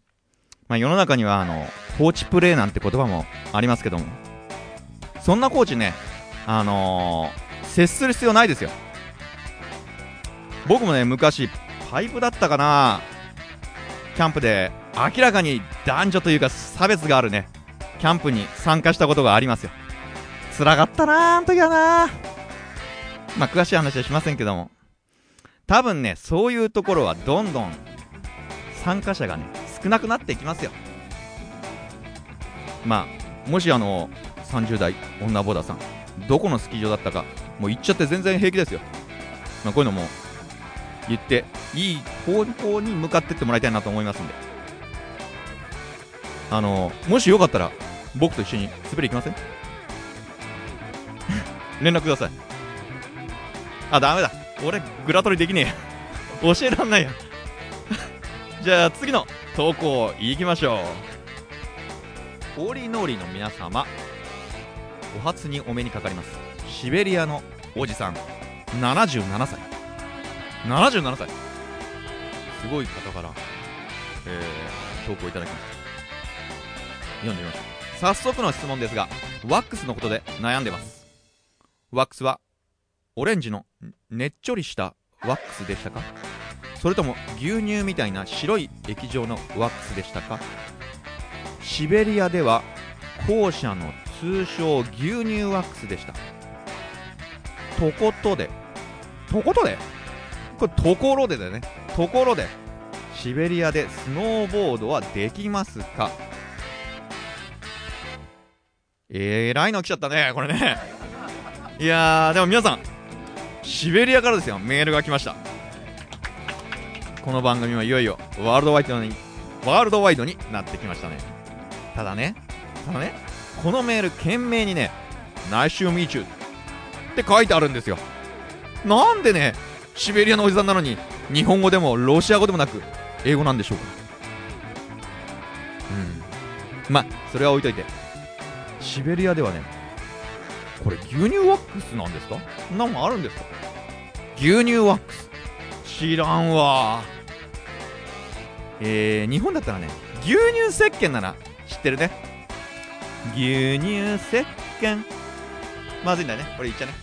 まあ世の中にはあのコーチプレーなんて言葉もありますけども。そんなコーチねあのー、接する必要ないですよ。僕もね昔パイプだったかな。キャンプで明らかに男女というか差別があるね。キャンプに参加したことがありますよ。辛かったなあの時はな。まあ詳しい話はしませんけども。多分ねそういうところはどんどん参加者がね少なくなっていきますよ。まあもしあの30代女ボーダーさんどこのスキー場だったかもう行っちゃって全然平気ですよ、まあ、こういうのも言っていい方向に向かってってもらいたいなと思いますんで。あのもしよかったら僕と一緒に滑り行きません？[laughs] 連絡ください。あダメだ。俺グラトリできねえ教えらんないや。じゃあ次の投稿いきましょう。オーリーノーリーの皆様お初にお目にかかります。シベリアのおじさん。77歳。77歳。すごい方から、えー、投稿いただきました読んでみましょう早速の質問ですがワックスのことで悩んでます。ワックスはオレンジのねっちょりしたワックスでしたか？それとも牛乳みたいな白い液状のワックスでしたか？シベリアでは後者の通称牛乳ワックスでした。とことで。とことで？これところでだよね。ところで。シベリアでスノーボードはできますか？えー、らいの来ちゃったねこれね。いやーでも皆さんシベリアからですよ。メールが来ました。この番組はいよいよワールドワイドにワールドワイドになってきましたね。ただねただねこのメール懸命にね「内緒ミーチュー」って書いてあるんですよ。なんでねシベリアのおじさんなのに日本語でもロシア語でもなく英語なんでしょうか。うん。まあそれは置いといて。シベリアではねこれ牛乳ワックスなんですか？なんもあるんですか？牛乳ワックス。知らんわ。えー、日本だったらね牛乳石鹸なら知ってるね。牛乳石鹸。まずいんだね。これ言っちゃね。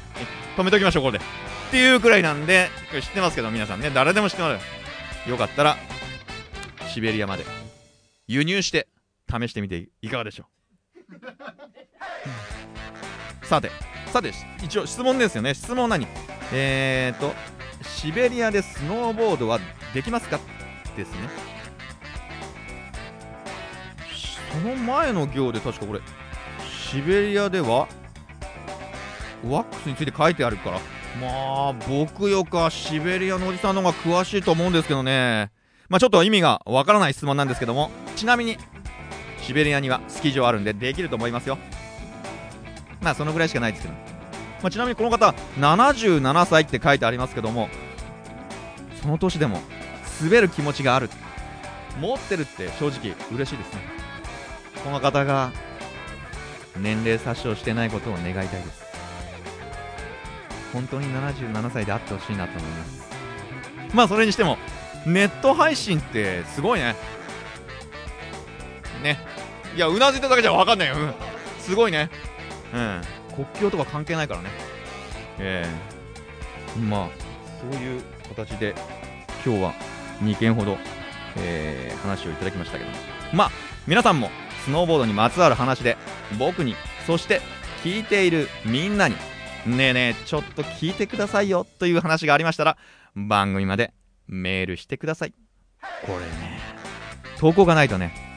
止めときましょうこれで。っていうくらいなんでこれ知ってますけど皆さんね。誰でも知ってますよかったらシベリアまで輸入して試してみていかがでしょう。[laughs] さてさて一応質問ですよね。質問何？えーとシベリアでスノーボードはできますか？ですね。その前の行で確かこれシベリアではワックスについて書いてあるから。まあ僕よかシベリアのおじさんの方が詳しいと思うんですけどね。まあちょっと意味がわからない質問なんですけども。ちなみにシベリアにはスキー場あるんでできると思いますよ。まあそのぐらいしかないですけど、まあ、ちなみにこの方77歳って書いてありますけどもその年でも滑る気持ちがある。持ってるって正直嬉しいですね。この方が年齢詐称してないことを願いたいです。本当に77歳であってほしいなと思います。まあそれにしてもネット配信ってすごいね。ね。いやうなずいただけじゃ分かんないよ、うん、すごいね。うん。国境とか関係ないからね。ええ。まあそういう形で今日は2件ほど、えー話をいただきましたけど。もまあ皆さんもスノーボードにまつわる話で僕にそして聞いているみんなにねえねえちょっと聞いてくださいよという話がありましたら番組までメールしてください。これね。投稿がないとね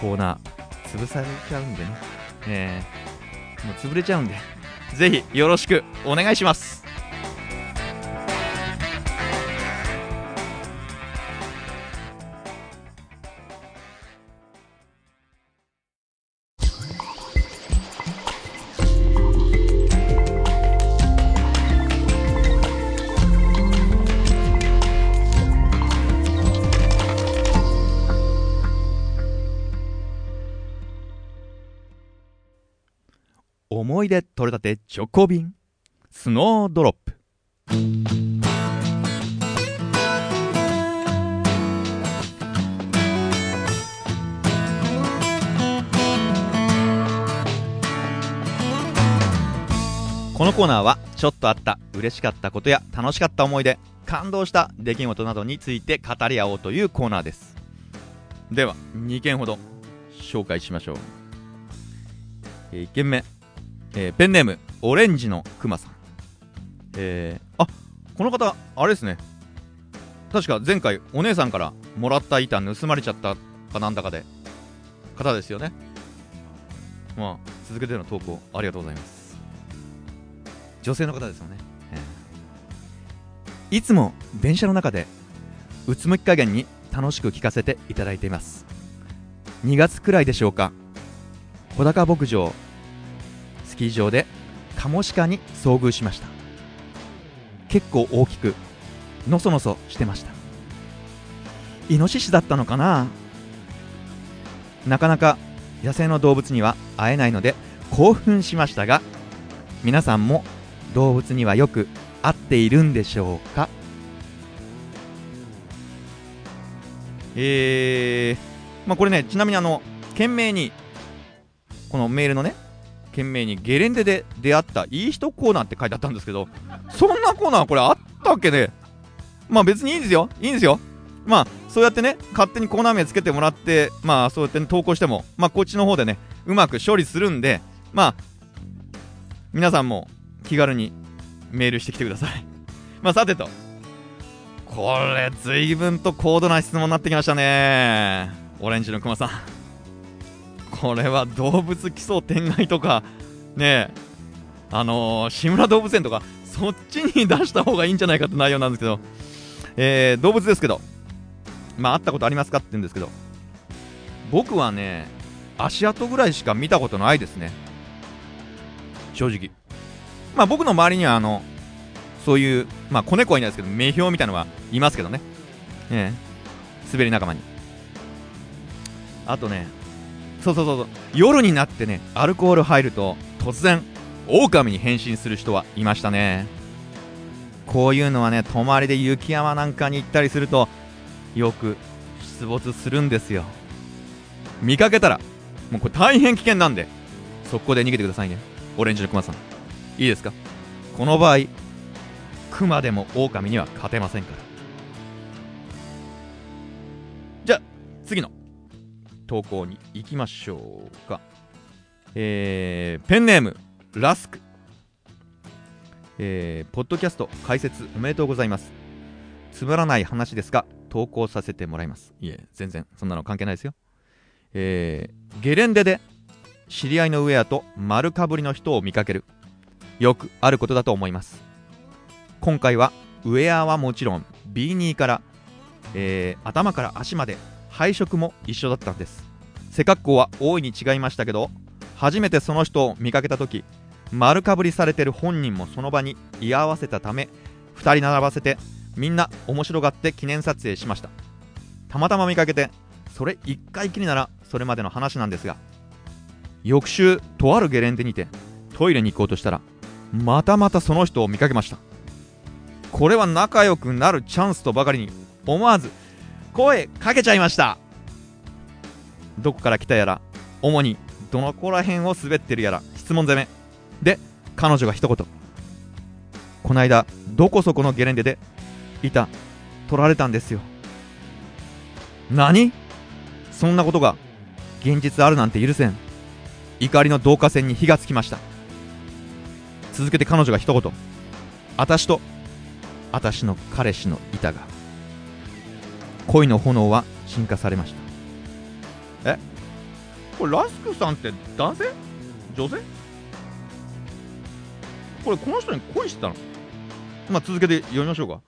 コーナー。潰されちゃうんでね。えーもう潰れちゃうんで。ぜひよろしくお願いします。思い出取れたて直行便。スノードロップ。このコーナーはちょっとあった嬉しかったことや楽しかった思い出感動した出来事などについて語り合おうというコーナーです。では2件ほど紹介しましょう、え1件目。えーペンネームオレンジのクマさん。えー、あこの方あれですね。確か前回お姉さんからもらった板盗まれちゃったかなんだかで方ですよね。まあ続けての投稿ありがとうございます。女性の方ですよね、えー。いつも電車の中でうつむき加減に楽しく聞かせていただいています。2月くらいでしょうか。小高牧場キー場でカモシカに遭遇しました。結構大きくのそのそしてました。イノシシだったのかな？なかなか野生の動物には会えないので興奮しましたが皆さんも動物にはよく会っているんでしょうか？えー、まあこれねちなみにあの懸命にこのメールのね懸命にゲレンデで出会ったいい人コーナーって書いてあったんですけどそんなコーナーこれあったっけね？まあ別にいいんですよ。いいんですよ。まあそうやってね勝手にコーナー名つけてもらってまあそうやって、ね、投稿してもまあこっちの方でねうまく処理するんでまあ皆さんも気軽にメールしてきてください。[laughs] まあさてと。これ随分と高度な質問になってきましたね。オレンジのクマさん。これは動物奇想天外とかねえあのー、志村動物園とかそっちに出した方がいいんじゃないかって内容なんですけど、えー、動物ですけどまあ会ったことありますかって言うんですけど僕はね足跡ぐらいしか見たことないですね。正直。まあ僕の周りにはあのそういうまあ子猫はいないですけど目標みたいなのはいますけどね。ええ。滑り仲間に。あとねそうそうそうそう。夜になってねアルコール入ると突然狼に変身する人はいましたね。こういうのはね泊まりで雪山なんかに行ったりするとよく出没するんですよ。見かけたらもうこれ大変危険なんで速攻で逃げてくださいね。オレンジのクマさん。いいですか？この場合クマでも狼には勝てませんから。じゃあ次の。投稿に行きましょうか。えー、ペンネームラスク。えー、ポッドキャスト開設おめでとうございます。つまらない話ですが投稿させてもらいます。いえ全然そんなの関係ないですよ。えー、ゲレンデで知り合いのウェアと丸かぶりの人を見かける。よくあることだと思います。今回はウェアはもちろんビーニーからえー頭から足まで配色も一緒だったんです。背格好は大いに違いましたけど初めてその人を見かけた時丸かぶりされてる本人もその場に居合わせたため2人並ばせてみんな面白がって記念撮影しました。たまたま見かけてそれ1回きりならそれまでの話なんですが翌週とあるゲレンデにてトイレに行こうとしたらまたまたその人を見かけました。これは仲良くなるチャンスとばかりに思わず声かけちゃいました。どこから来たやら主にどのこら辺を滑ってるやら質問攻め。で彼女が一言。こないだどこそこのゲレンデで板取られたんですよ。何？そんなことが現実あるなんて許せん。怒りの導火線に火がつきました。続けて彼女が一言。私と私の彼氏の板が。恋の炎は進化されました。え？これラスクさんって男性？女性？これこの人に恋してたの？まあ続けて読みましょうか。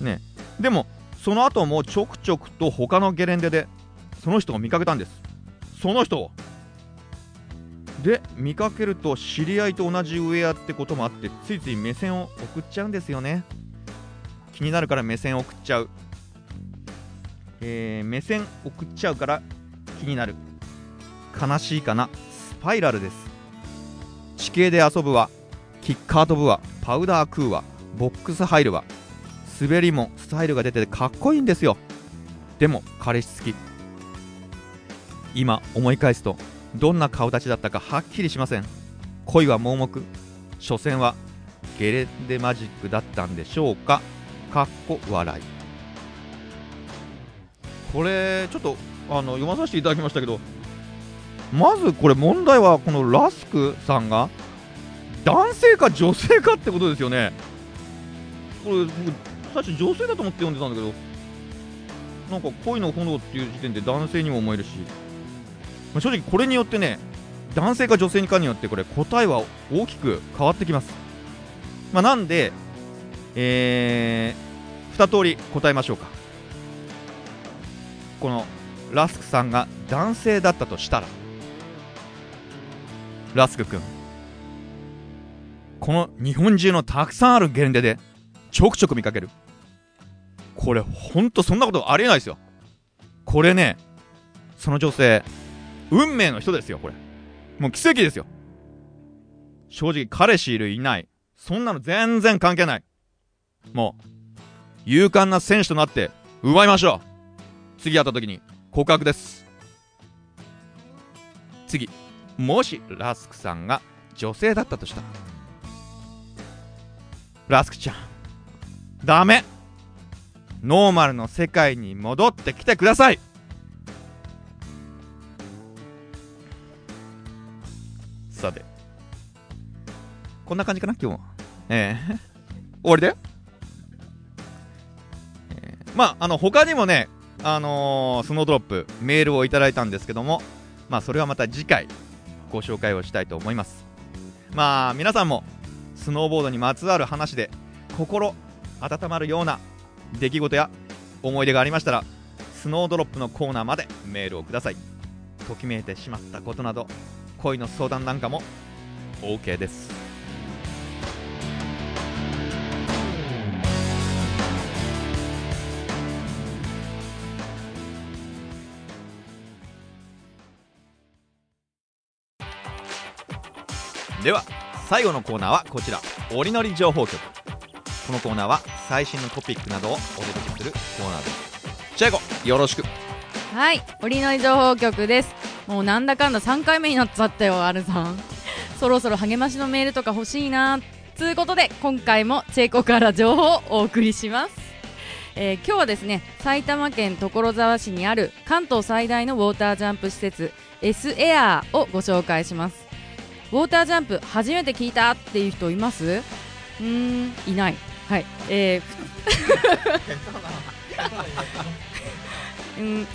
ねでもその後もちょくちょくと他のゲレンデでその人を見かけたんです。その人を。で見かけると知り合いと同じウェアってこともあってついつい目線を送っちゃうんですよね。気になるから目線を送っちゃうえー目線送っちゃうから気になる。悲しいかな？スパイラルです。地形で遊ぶわ。キッカー飛ぶわ。パウダー食うわ。ボックス入るわ。滑りもスタイルが出ててかっこいいんですよ。でも彼氏好き。今思い返すとどんな顔立ちだったかはっきりしません。恋は盲目。所詮はゲレンデマジックだったんでしょうか？かっこ笑い。これちょっとあの読まさせていただきましたけどまずこれ問題はこのラスクさんが男性か女性かってことですよね。これ僕最初女性だと思って読んでたんだけどなんか恋の炎っていう時点で男性にも思えるし、まあ正直これによってね男性か女性にかによってこれ答えは大きく変わってきます、まあ、なんでえー、2通り答えましょうか。このラスクさんが男性だったとしたらラスク君この日本中のたくさんあるゲレンデでちょくちょく見かける。これほんとそんなことありえないですよ。これねその女性運命の人ですよこれ。もう奇跡ですよ。正直彼氏いるいない。そんなの全然関係ない。もう勇敢な選手となって奪いましょう。次会った時に告白です。次もしラスクさんが女性だったとしたら。ラスクちゃんダメ。ノーマルの世界に戻ってきてください。さてこんな感じかな今日もええ。終わりだよ、えーまああの他にもねあのースノードロップメールをいただいたんですけどもまあそれはまた次回ご紹介をしたいと思います。まあ皆さんもスノーボードにまつわる話で心温まるような出来事や思い出がありましたらスノードロップのコーナーまでメールをください。ときめいてしまったことなど恋の相談なんかも OK です。では最後のコーナーはこちら「おりのり情報局」このコーナーは最新のトピックなどをお届けするコーナーですチェコよろしくはい、オリノリ情報局です。もうなんだかんだ3回目になっちゃったよ、アルさん。[laughs] そろそろ励ましのメールとか欲しいな。つうことで、今回もチェコから情報をお送りします。えー今日はですね、埼玉県所沢市にある関東最大のウォータージャンプ施設 S エアーをご紹介します。ウォータージャンプ初めて聞いたっていう人います？うーん、いない。はい。えー [laughs] うん。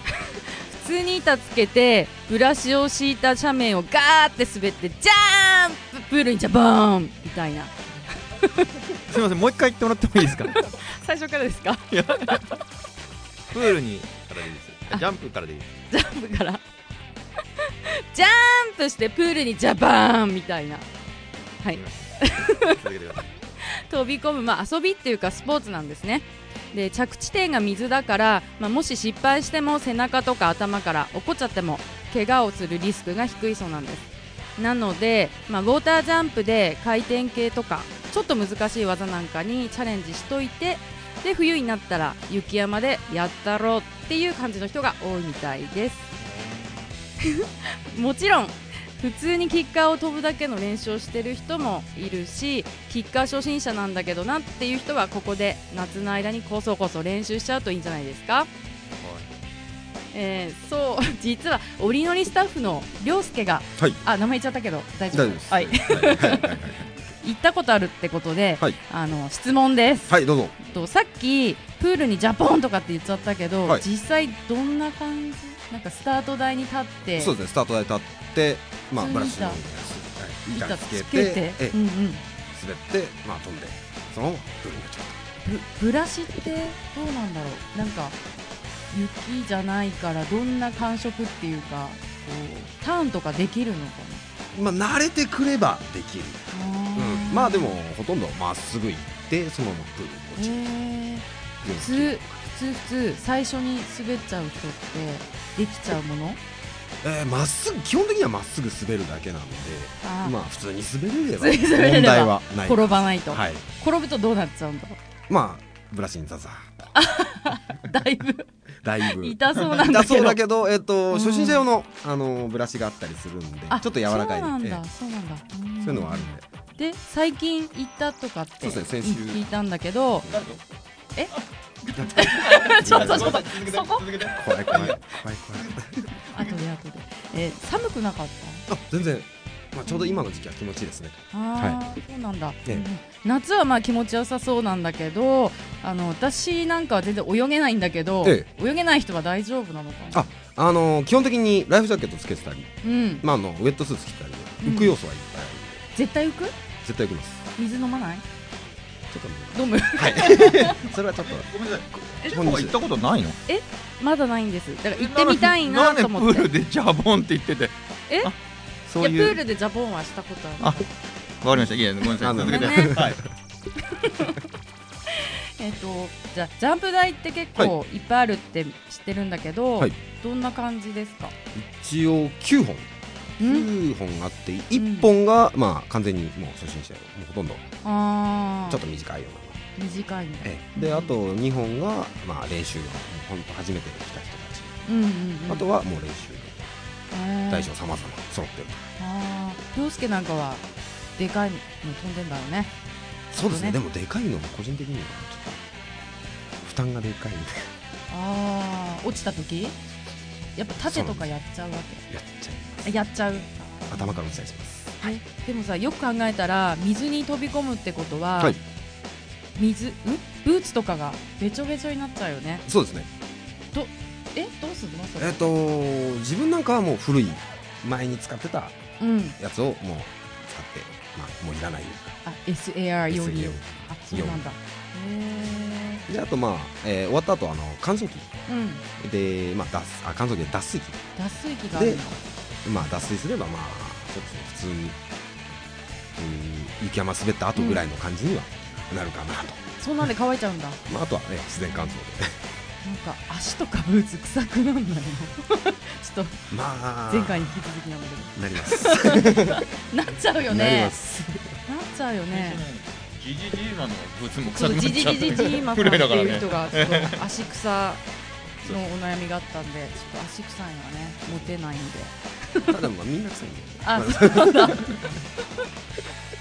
普通に板つけてブラシを敷いた斜面をガーって滑ってジャンププールにジャボーン！みたいな。すみませんもう一回言ってもらってもいいですか？[laughs] 最初からですか？プールにからでいいです。あジャンプからでいいです。ジャンプから [laughs] ジャンプしてプールにジャパンみたいな。はい。飛び込む、まあ、遊びっていうかスポーツなんですね。で着地点が水だから、まあ、もし失敗しても背中とか頭から落っこっちゃっても怪我をするリスクが低いそうなんです。なので、まあ、ウォータージャンプで回転系とかちょっと難しい技なんかにチャレンジしといてで冬になったら雪山でやったろうっていう感じの人が多いみたいです [laughs] もちろん普通にキッカーを飛ぶだけの練習をしてる人もいるしキッカー初心者なんだけどなっていう人はここで夏の間にこそこそ練習しちゃうといいんじゃないですか、えーそう [laughs] 実は折り乗りスタッフの涼介がはい。あ名前言っちゃったけど大丈夫です。はい。はい。はい。はい。行ったことあるってことで、はい。あの質問です、はいどうぞ。とさっきプールにジャポンとかって言っちゃったけど、はい。実際どんな感じ？なんかスタート台に立って。そうですねスタート台立ってまあブラシの板つけて滑ってまあ飛んでそのままプールになっちゃうブブラシってどうなんだろう？なんか雪じゃないからどんな感触っていうかこうターンとかできるのかまあ慣れてくればできる、なうん、まあでもほとんどまっすぐ行ってそのままプールに落ちる。へー普通普通普通最初に滑っちゃう人ってできちゃうもの？えーまっすぐ基本的にはまっすぐ滑るだけなのでまあ普通に滑れれば問題はない。転ばないと、はい。転ぶとどうなっちゃうんだ？ろまあブラシにザザーう [laughs] だいぶ。とだいぶ。痛そうなんだ痛けど。そうだけど、えっとうん。初心者用の、あのブラシがあったりするんであちょっと柔らかいそうなんだ、えそうなんだ。えそういうのはあるん。でで最近行ったとかって聞いたんだけど誰と [laughs] ちょっとちょっとそこ？怖い怖い怖い怖い。後で後で、えー寒くなかっあ全然、まあ、ちょうど今の時期は気持ちいいですね。たああ、そうなんだ、ええ。うん。夏はまあ気持ちよさそうなんだけどあの私なんかは全然泳げないんだけど、え泳げない人は大丈夫なのかな？ああの基本的にライフジャケットつけてたり、うん。まあ、あのウェットスーツ着てたり浮く要素はいっぱいあるんで、絶対浮く？絶対浮きます。水飲まない？ちょっとね飲む。はい。[laughs] それはちょっと。ごめんなさい。行ったことないの？まだないんです。だから行ってみたいなと思って。んでプールでジャボンって言ってて。え？あそういう。いやプールでジャボンはしたことある。あわかりました。いやごめんなさい。あ続けて。はい。[laughs] えっ、とじゃあジャンプ台って結構いっぱいあるって知ってるんだけど、はい。どんな感じですか？一応9本。うん？9本あって1本が、まあ完全にもう初心者もうほとんど。ちょっと短いような短いねええ。であと2本が、まあ、練習用もうほんと初めて来た人たち、うんうんうん。あとはもう練習へー。大小さまざま揃ってる。あー。涼介なんかはでかいの飛んでんだろうね。そうですね。ね。でもでかいのも個人的にはちょっと負担がでかいんで。ああ落ちた時？やっぱ縦とかやっちゃうわやっちゃいけあやっちゃう？頭から落ちたりします。えでもさよく考えたら水に飛び込むってことは、はい水ん？ブーツとかがべちょべちょになっちゃうよね。そうですね。え？どうすんの？それ。えっ、と自分なんかはもう古い前に使ってたうん。やつをもう使ってまあもういらない。あ SAR 用に。SAR あそうなんだ。へであとまあ、えー終わった後あの乾燥機。えうん。でまあ脱あ乾燥機で脱水機。脱水機があるの？まあ脱水すればまあそうですね普通にうん雪山滑った後ぐらいの感じにはなるかなと、そんなんで乾いちゃうんだ。まああとはね自然乾燥で。なんか足とかブーツ臭くなんないの？[laughs] ちょっとまあ前回に引き続きなんだけなります。ど [laughs] なっちゃうよなりねます。なっちゃうよね。ジジジーマのブーツも臭くなっちゃう。ジジジジジーマさんって古いう人がちょっと足草のお悩みがあったんでちょっと足臭いのはねモテないんで。ただまあみんな臭いんであまあそうなんだ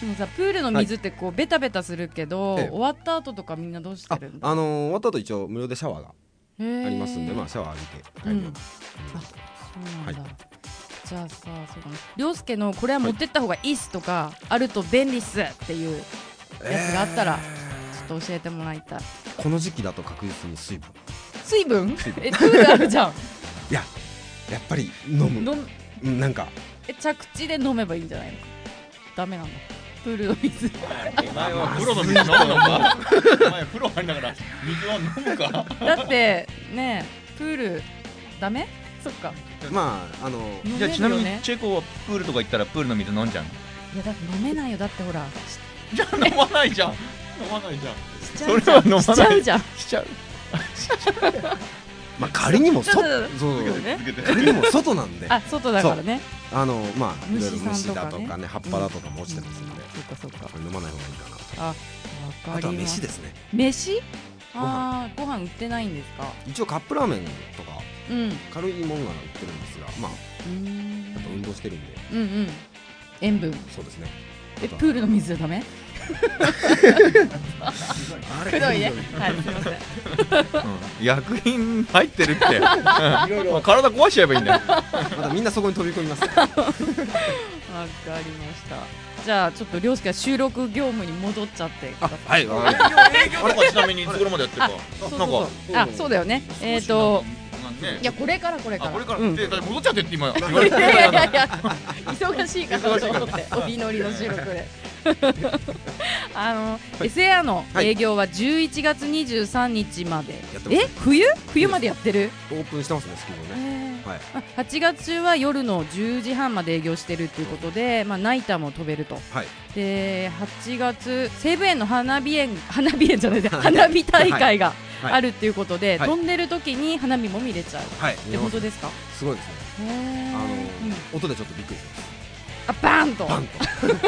でもさプールの水ってこうベタベタするけど、ええ。終わった後とかみんなどうしてある？んだあのー終わった後一応無料でシャワーがあありますんで、まあシャワー浴びて帰るようにうん。あそうなんだ、はじゃあさそうだね涼介のこれは持ってった方がいいっすとか、あると便利っすっていうやつがあったらちょっと教えてもらいたい。この時期だと確実に水分。水分？えプールあるじゃん。[laughs] やっぱり飲む。飲んうんなんか。え着地で飲めばいいんじゃないの？ダメなんだプールの水。お前は風呂の水飲むのか？お前風呂入りながら水は飲むか？だってねプールダメ？そっか。まああの飲めるじゃあちなみにチェコはプールとか行ったらプールの水飲んじゃうの？いやだって飲めないよだってほら。じゃあ飲まないじゃん。飲まないじゃん。それは飲まない。しちゃうじゃん。しちゃう。[laughs] まあ仮にもそちょっとそう。ね仮にも外なんで。あ外だからねあのまあいろいろ虫だとかね葉っぱだとかも落ちてますんで、そっかか。飲まない方がいいかなと。あとは飯ですね。飯？ご飯。ああご飯売ってないんですか？一応カップラーメンとかうん。う軽いものなら売ってるんですがまあやっぱ運動してるんで。うんうん。塩分。そうですね。えプールの水はダメ？あくどいね。はいすいません。うん。薬品入ってるって。もう体壊しちゃえばいいんだよ。またみんなそこに飛び込みますわかりました。じゃあちょっと涼介は収録業務に戻っちゃってください。はい。わ [laughs] かり営業とかちなみにいつ頃までやってるか？そうそうなんかそうあそうだよね。えっとね。いやこれからこれから。あこれから、うん。でだって戻っちゃってって今言わいやいやいやいや。忙しいかなと思ってお祈りの収録で [laughs] あの、SAR の営業は11月23日まで、やってます。え？冬？冬までやってる、オープンしてますねスキーもね。えー。はい。あ8月中は夜の10時半まで営業してるっていうことで、まあ、ナイターも飛べると。はい。で8月西武園の花火園花火園じゃないで花火大会がはい。あるっていうことで、はい。飛んでる時に花火も見れちゃう。はい。って本当ですか？すごいですね。あのうん。音でちょっとびっくりしますあバーンと。バンと。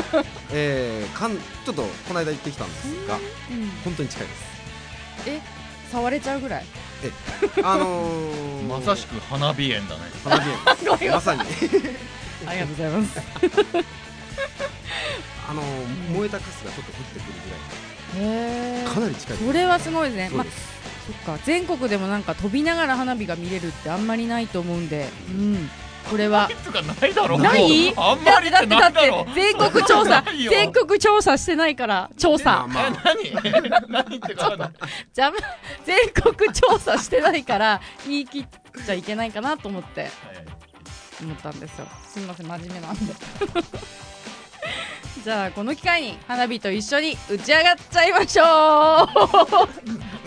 [laughs] えーかんちょっとこの間行ってきたんですがうん。本当に近いです。触れちゃうぐらい？あのー、[laughs] まさしく花火園だね。花火園です。[laughs] まさに。ありがとうございます。あのー、燃えたカスがちょっと降ってくるぐへらいかなり近いです。それはすごいですね。まあそうです。そっか。全国でもなんか飛びながら花火が見れるってあんまりないと思うんで。うんこれは。ないだろ。ない？あんまりだってだって全国調査全国調査してないから調査。何？[laughs] 何ってかなじゃあ全国調査してないから言い切っちゃいけないかなと思って。思ったんですよ。すみません真面目なんで。[laughs] じゃあこの機会に花火と一緒に打ち上がっちゃいましょう。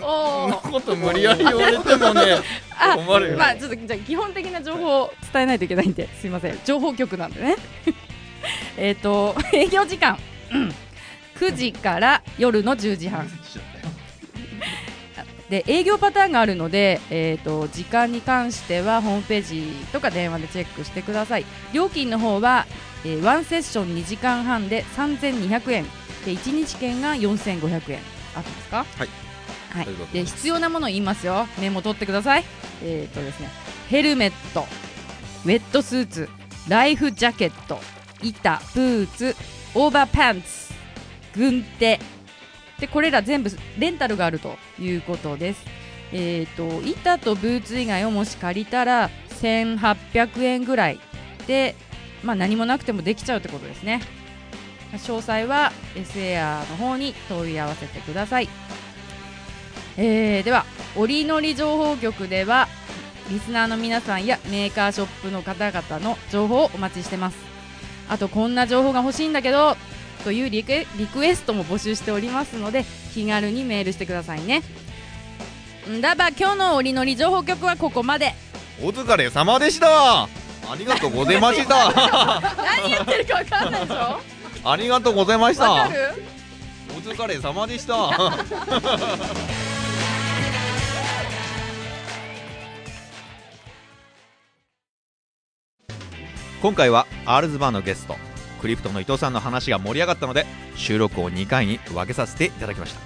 [laughs] おそんなーこと無理やり言われてもねあまあちょっとじゃあ基本的な情報を伝えないといけないんですいません。情報局なんでね。[laughs] えっと [laughs] 営業時間、うん、9時から夜の10時半。で営業パターンがあるので、えー、と時間に関してはホームページとか電話でチェックしてください。料金の方は、えー、1セッション2時間半で3200円。で1日券が4500円。あってますか？はいはい。で必要なものを言いますよ。メモ取ってください。えっ、とですね。ヘルメット。ウェットスーツ。ライフジャケット。板。ブーツ。オーバーパンツ。軍手。でこれら全部レンタルがあるということです。えー、と板とブーツ以外をもし借りたら1800円ぐらいで、まあ、何もなくてもできちゃうってことですね。詳細は SAR の方に問い合わせてください。えーでは、折りのり情報局ではリスナーの皆さんやメーカーショップの方々の情報をお待ちしてます。あとこんな情報が欲しいんだけどというリクエストも募集しておりますので気軽にメールしてくださいね。んだば今日の折りのり情報局はここまで。お疲れ様でした。ありがとうございました。[laughs] 何言ってるか分かんないでしょありがとうございました。お疲れ様でした [laughs] 今回はアールズバーのゲストクリプトの伊藤さんの話が盛り上がったので収録を2回に分けさせていただきました。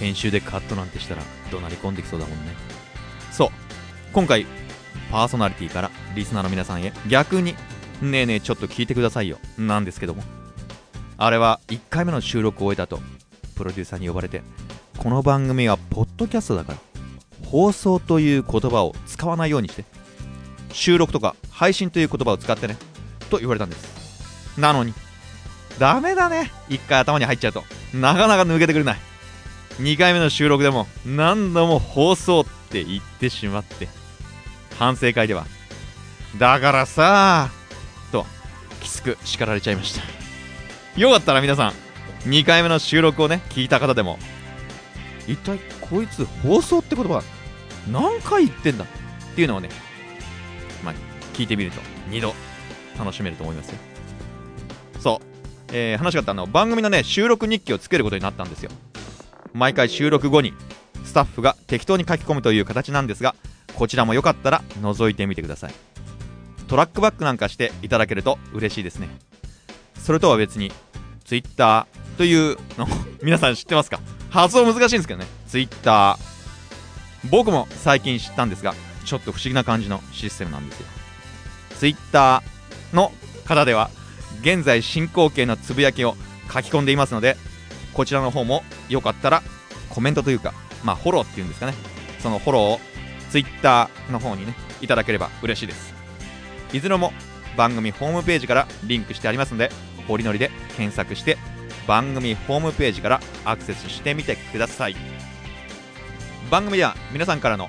編集でカットなんてしたら怒鳴り込んできそうだもんね。そう。今回パーソナリティからリスナーの皆さんへ逆にねえねえちょっと聞いてくださいよ。なんですけども。あれは1回目の収録を終えた後プロデューサーに呼ばれてこの番組はポッドキャストだから放送という言葉を使わないようにして収録とか配信という言葉を使ってねと言われたんです。なのにダメだね。1回頭に入っちゃうとなかなか抜けてくれない。2回目の収録でも何度も放送って言ってしまって反省会ではだからさときつく叱られちゃいました。よかったら皆さん2回目の収録をね聞いた方でも一体こいつ放送って言葉何回言ってんだっていうのをねまあ聞いてみると。2度楽しめると思いますよ。そう、えー話があったあの番組のね収録日記をつけることになったんですよ。毎回収録後にスタッフが適当に書き込むという形なんですがこちらもよかったら覗いてみてください。トラックバックなんかしていただけると嬉しいですね。それとは別に Twitter というの [laughs] 皆さん知ってますか？発音難しいんですけどね。Twitter 僕も最近知ったんですがちょっと不思議な感じのシステムなんですよ。Twitter の方では現在進行形のつぶやきを書き込んでいますのでこちらの方もよかったらコメントというかまあフォローっていうんですかね。そのフォローを Twitter の方にねいただければ嬉しいです。いずれも番組ホームページからリンクしてありますのでおりのりで検索して番組ホームページからアクセスしてみてください。番組では皆さんからの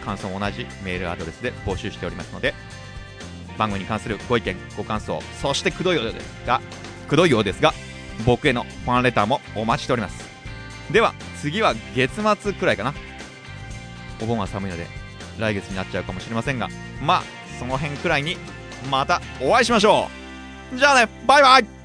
感想も同じメールアドレスで募集しておりますので番組に関するご意見ご感想そしてくどいようですがくどいようですが僕へのファンレターもお待ちしております。では次は月末くらいかな。お盆は寒いので来月になっちゃうかもしれませんがまあその辺くらいにまたお会いしましょう。じゃあねバイバイ。